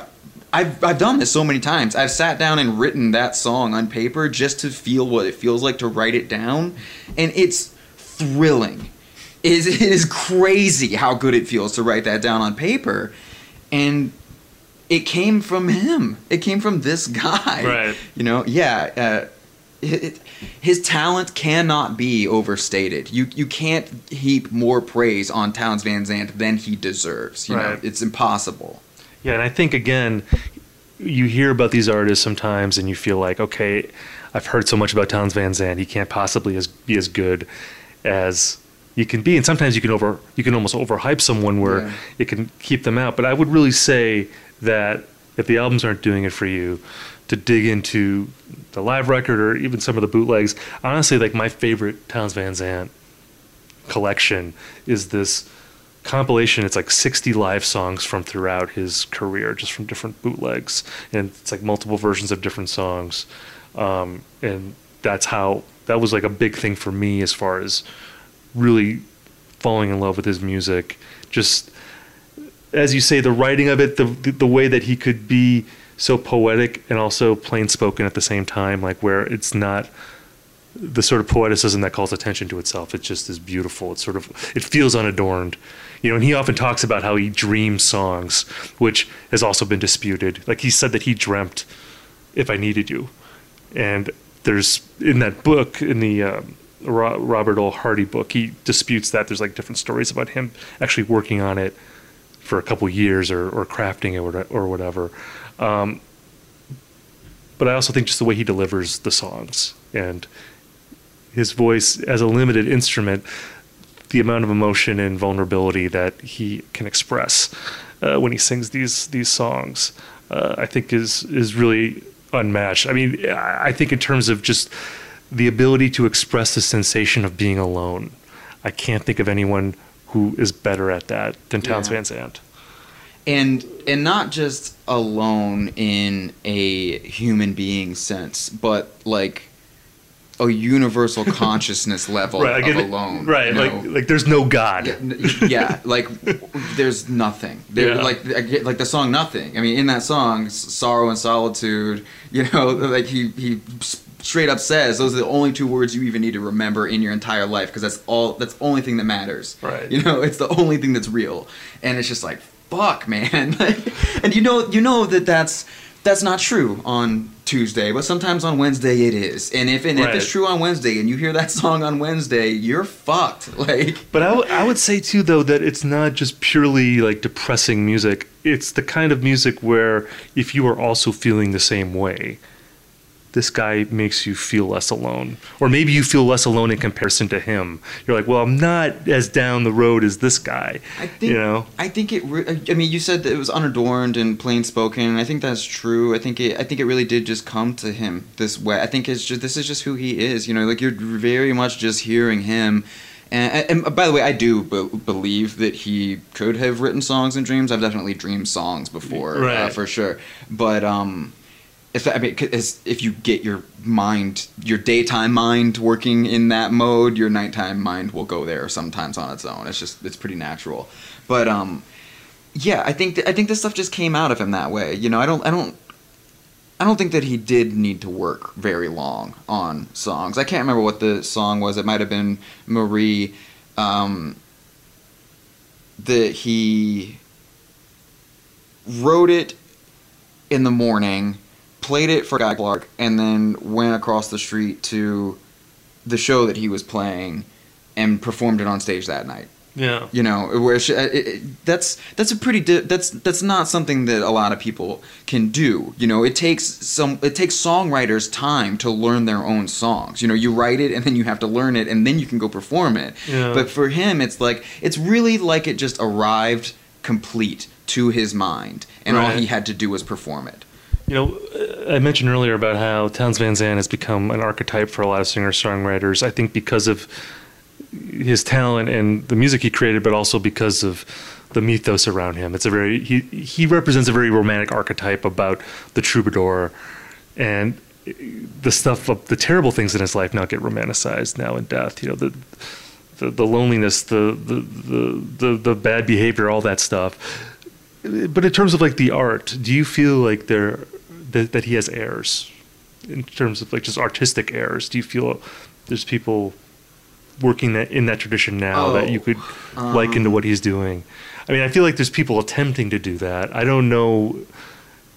I've, I've done this so many times. I've sat down and written that song on paper just to feel what it feels like to write it down, and it's thrilling is it is crazy how good it feels to write that down on paper and it came from him it came from this guy Right. you know yeah uh, it, it- his talent cannot be overstated you you can't heap more praise on Townes Van Zandt than he deserves you know Right. it's impossible Yeah, and I think again, you hear about these artists sometimes, and you feel like, okay, I've heard so much about Townes Van Zandt. He can't possibly as, be as good as he can be. And sometimes you can over you can almost overhype someone where Yeah. it can keep them out. But I would really say that if the albums aren't doing it for you, to dig into the live record or even some of the bootlegs. Honestly, like my favorite Townes Van Zandt collection is this compilation. It's like 60 live songs from throughout his career, just from different bootlegs, and it's like multiple versions of different songs. Um, and that's how that was like a big thing for me as far as really falling in love with his music. Just as you say, the writing of it, the the, way that he could be so poetic and also plain spoken at the same time, like where it's not the sort of poeticism that calls attention to itself. It just is beautiful. It's sort of it feels unadorned. You know, and he often talks about how he dreams songs, which has also been disputed. Like he said that he dreamt "If I Needed You," and there's in that book in the um, Robert Earl Hardy book, he disputes that. There's like different stories about him actually working on it for a couple years or, or crafting it or, or whatever. Um, but I also think just the way he delivers the songs and his voice as a limited instrument, the amount of emotion and vulnerability that he can express uh, when he sings these these songs, uh, I think is is really unmatched. I mean, I think in terms of just the ability to express the sensation of being alone, I can't think of anyone who is better at that than Townes Yeah. Van Zandt. and and not just alone in a human being sense, but like a universal consciousness level Right, I of it. alone. Right, you know? like like there's no God. yeah, yeah, like there's nothing. There, Yeah. like like the song "Nothing." I mean, in that song, "Sorrow and Solitude," you know, like he he straight up says those are the only two words you even need to remember in your entire life because that's all that's the only thing that matters. Right. You know, it's the only thing that's real, and it's just like fuck, man. and you know, you know that that's that's not true on Tuesday, but sometimes on Wednesday it is. And if and if it's true on Wednesday, and you hear that song on Wednesday, you're fucked. Like. But I, w- I would say too, though, that it's not just purely like depressing music. It's the kind of music where if you are also feeling the same way, this guy makes you feel less alone, or maybe you feel less alone in comparison to him. You're like, well, I'm not as down the road as this guy. I think you know. I think it. Re- I mean, you said that it was unadorned and plain spoken. I think that's true. I think it. I think it really did just come to him this way. I think it's just this is just who he is. You know, like you're very much just hearing him. And, and by the way, I do be- believe that he could have written songs in dreams. I've definitely dreamed songs before, uh, for sure. But um, if I mean, if you get your mind, your daytime mind working in that mode, your nighttime mind will go there sometimes on its own. It's just it's pretty natural. But um, yeah, I think th- I think this stuff just came out of him that way. You know, I don't I don't. I don't think that he did need to work very long on songs. I can't remember what the song was. It might have been Marie. Um, that he wrote it in the morning, played it for Guy Clark, and then went across the street to the show that he was playing and performed it on stage that night. Yeah. You know, where she, it, it, that's that's a pretty di- that's that's not something that a lot of people can do. You know, it takes some it takes songwriters time to learn their own songs. You know, you write it and then you have to learn it and then you can go perform it. Yeah. But for him, it's like it's really like it just arrived complete to his mind, and all he had to do was perform it. You know, uh, I mentioned earlier about how Townes Van Zandt has become an archetype for a lot of singer songwriters. I think because of his talent and the music he created, but also because of the mythos around him. It's a very he he represents a very romantic archetype about the troubadour, and the stuff of the terrible things in his life now get romanticized now in death. You know the. The, the loneliness, the, the the the the bad behavior, all that stuff. But in terms of like the art, do you feel like there that, that he has heirs in terms of like just artistic heirs? Do you feel there's people working that in that tradition now that you could liken to what he's doing? I mean, I feel like there's people attempting to do that. I don't know.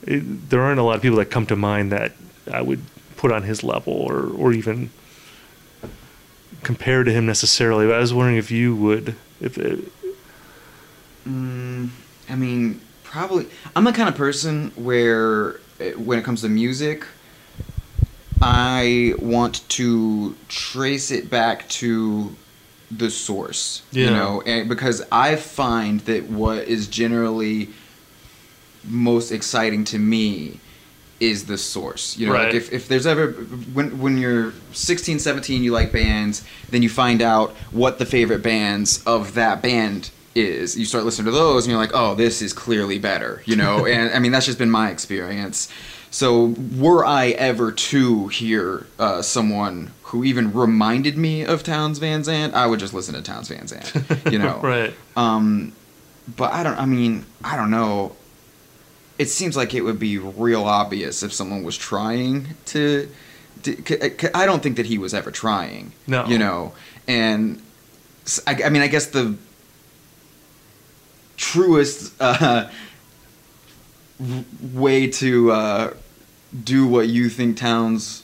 It, there aren't a lot of people that come to mind that I would put on his level or or even compare to him necessarily. But I was wondering if you would, if it, Mm, I mean, probably. I'm the kind of person where, Uh, when it comes to music, I want to trace it back to the source. You know, and because I find that what is generally most exciting to me is the source. You know, Right. like if, if there's ever when when you're 16, 17 you like bands, then you find out what the favorite bands of that band is. You start listening to those and you're like, "Oh, this is clearly better." You know, and I mean that's just been my experience. So, were I ever to hear uh, someone who even reminded me of Townes Van Zandt, I would just listen to Townes Van Zandt. You know, right. um, but I don't. I mean, I don't know. It seems like it would be real obvious if someone was trying to. to c- c- I don't think that he was ever trying. No. You know, and I mean, I guess the truest uh, way to uh, do what you think Townes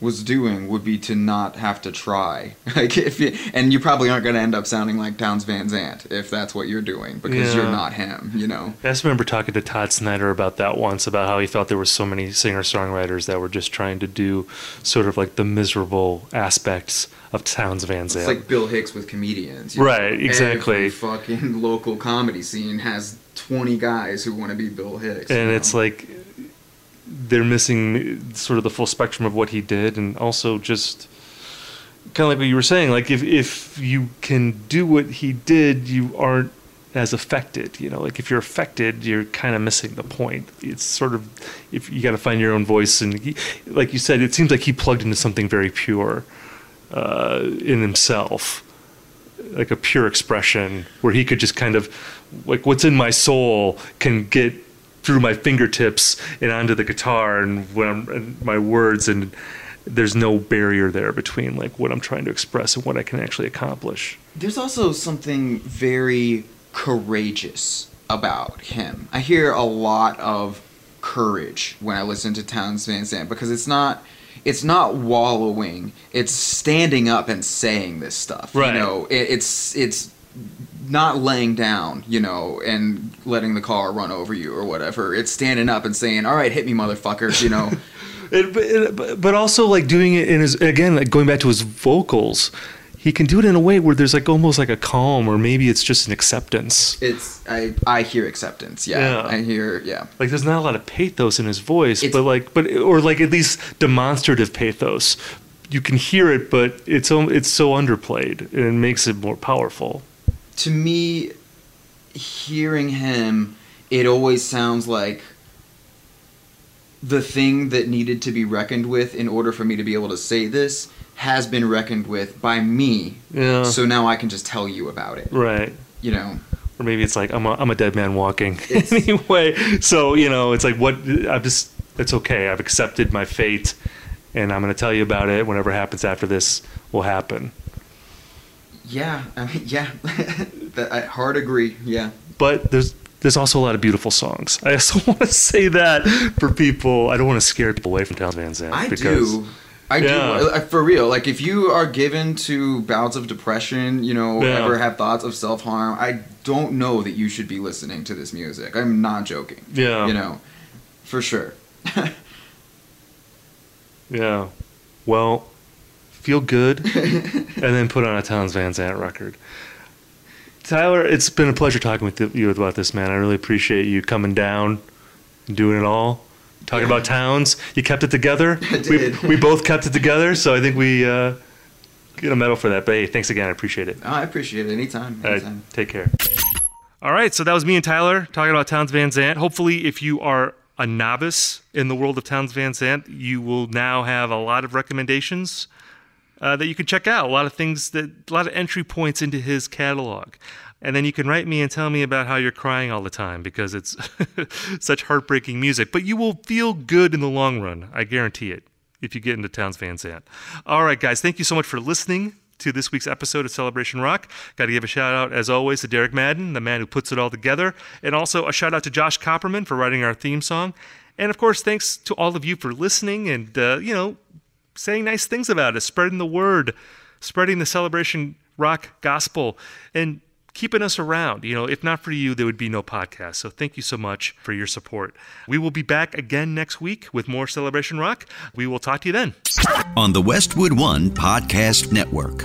was doing would be to not have to try. Like if you, and you probably aren't going to end up sounding like Townes Van Zandt if that's what you're doing because you're not him, you know. I just remember talking to Todd Snider about that once, about how he felt there were so many singer songwriters that were just trying to do sort of like the miserable aspects of Townes Van Zandt. It's like Bill Hicks with comedians. you Right, know? exactly. Every fucking local comedy scene has 20 guys who want to be Bill Hicks. and you it's like they're missing sort of the full spectrum of what he did, and also just kind of like what you were saying. Like if if you can do what he did, you aren't as affected. You know, like if you're affected, you're kind of missing the point. It's sort of if you got to find your own voice, and he, like you said, it seems like he plugged into something very pure uh, in himself like a pure expression where he could just kind of like what's in my soul can get through my fingertips and onto the guitar and when I'm and my words and there's no barrier there between like what I'm trying to express and what I can actually accomplish. There's also something very courageous about him. I hear a lot of courage when I listen to Townes Van Zandt because it's not it's not wallowing. It's standing up and saying this stuff. Right. You know, it, it's it's not laying down, you know, and letting the car run over you or whatever. It's standing up and saying, "All right, hit me, motherfucker," you know. It, but, it- but- but also like doing it in his again like going back to his vocals, he can do it in a way where there's like almost like a calm or maybe it's just an acceptance. it's I I hear acceptance. Yeah. Yeah. I hear yeah. like there's not a lot of pathos in his voice It's- but like but or like at least demonstrative pathos you can hear it but it's so it's so underplayed and it makes it more powerful to me, hearing him, it always sounds like the thing that needed to be reckoned with in order for me to be able to say this has been reckoned with by me. yeah. So now I can just tell you about it. right. You know, or maybe it's like i'm a, I'm a dead man walking. Anyway so you know it's like what i'm just it's okay. I've accepted my fate and i'm going to tell you about it. Whatever happens after this will happen yeah, I mean, yeah, I hard agree. Yeah, but there's there's also a lot of beautiful songs. I also want to say that for people. I don't want to scare people away from Townes Van Zandt. I because, do. I Yeah. do. Uh, For real. Like, if you are given to bouts of depression, you know, Yeah. ever have thoughts of self harm, I don't know that you should be listening to this music. I'm not joking. Yeah. You know, for sure. Yeah. Well, feel good, and then put on a Townes Van Zandt record. Tyler, it's been a pleasure talking with you about this, man. I really appreciate you coming down and doing it all. Talking Yeah. about Townes, you kept it together. I did. We, we both kept it together, so I think we uh, get a medal for that. But hey, thanks again. I appreciate it. Oh, I appreciate it. Anytime. All right, Anytime. take care. All right, so that was me and Tyler talking about Townes Van Zandt. Hopefully, if you are a novice in the world of Townes Van Zandt, you will now have a lot of recommendations uh, that you can check out. A lot of things that, a lot of entry points into his catalog. And then you can write me and tell me about how you're crying all the time because it's such heartbreaking music. But you will feel good in the long run. I guarantee it if you get into Townes Van Zandt. All right, guys, thank you so much for listening to this week's episode of Celebration Rock. Got to give a shout out, as always, to Derek Madden, the man who puts it all together. And also a shout out to Josh Copperman for writing our theme song. And of course, thanks to all of you for listening and, uh, you know, saying nice things about us, spreading the word, spreading the Celebration Rock gospel. And keeping us around. You know, if not for you, there would be no podcast. So thank you so much for your support. We will be back again next week with more Celebration Rock. We will talk to you then. On the Westwood One Podcast Network.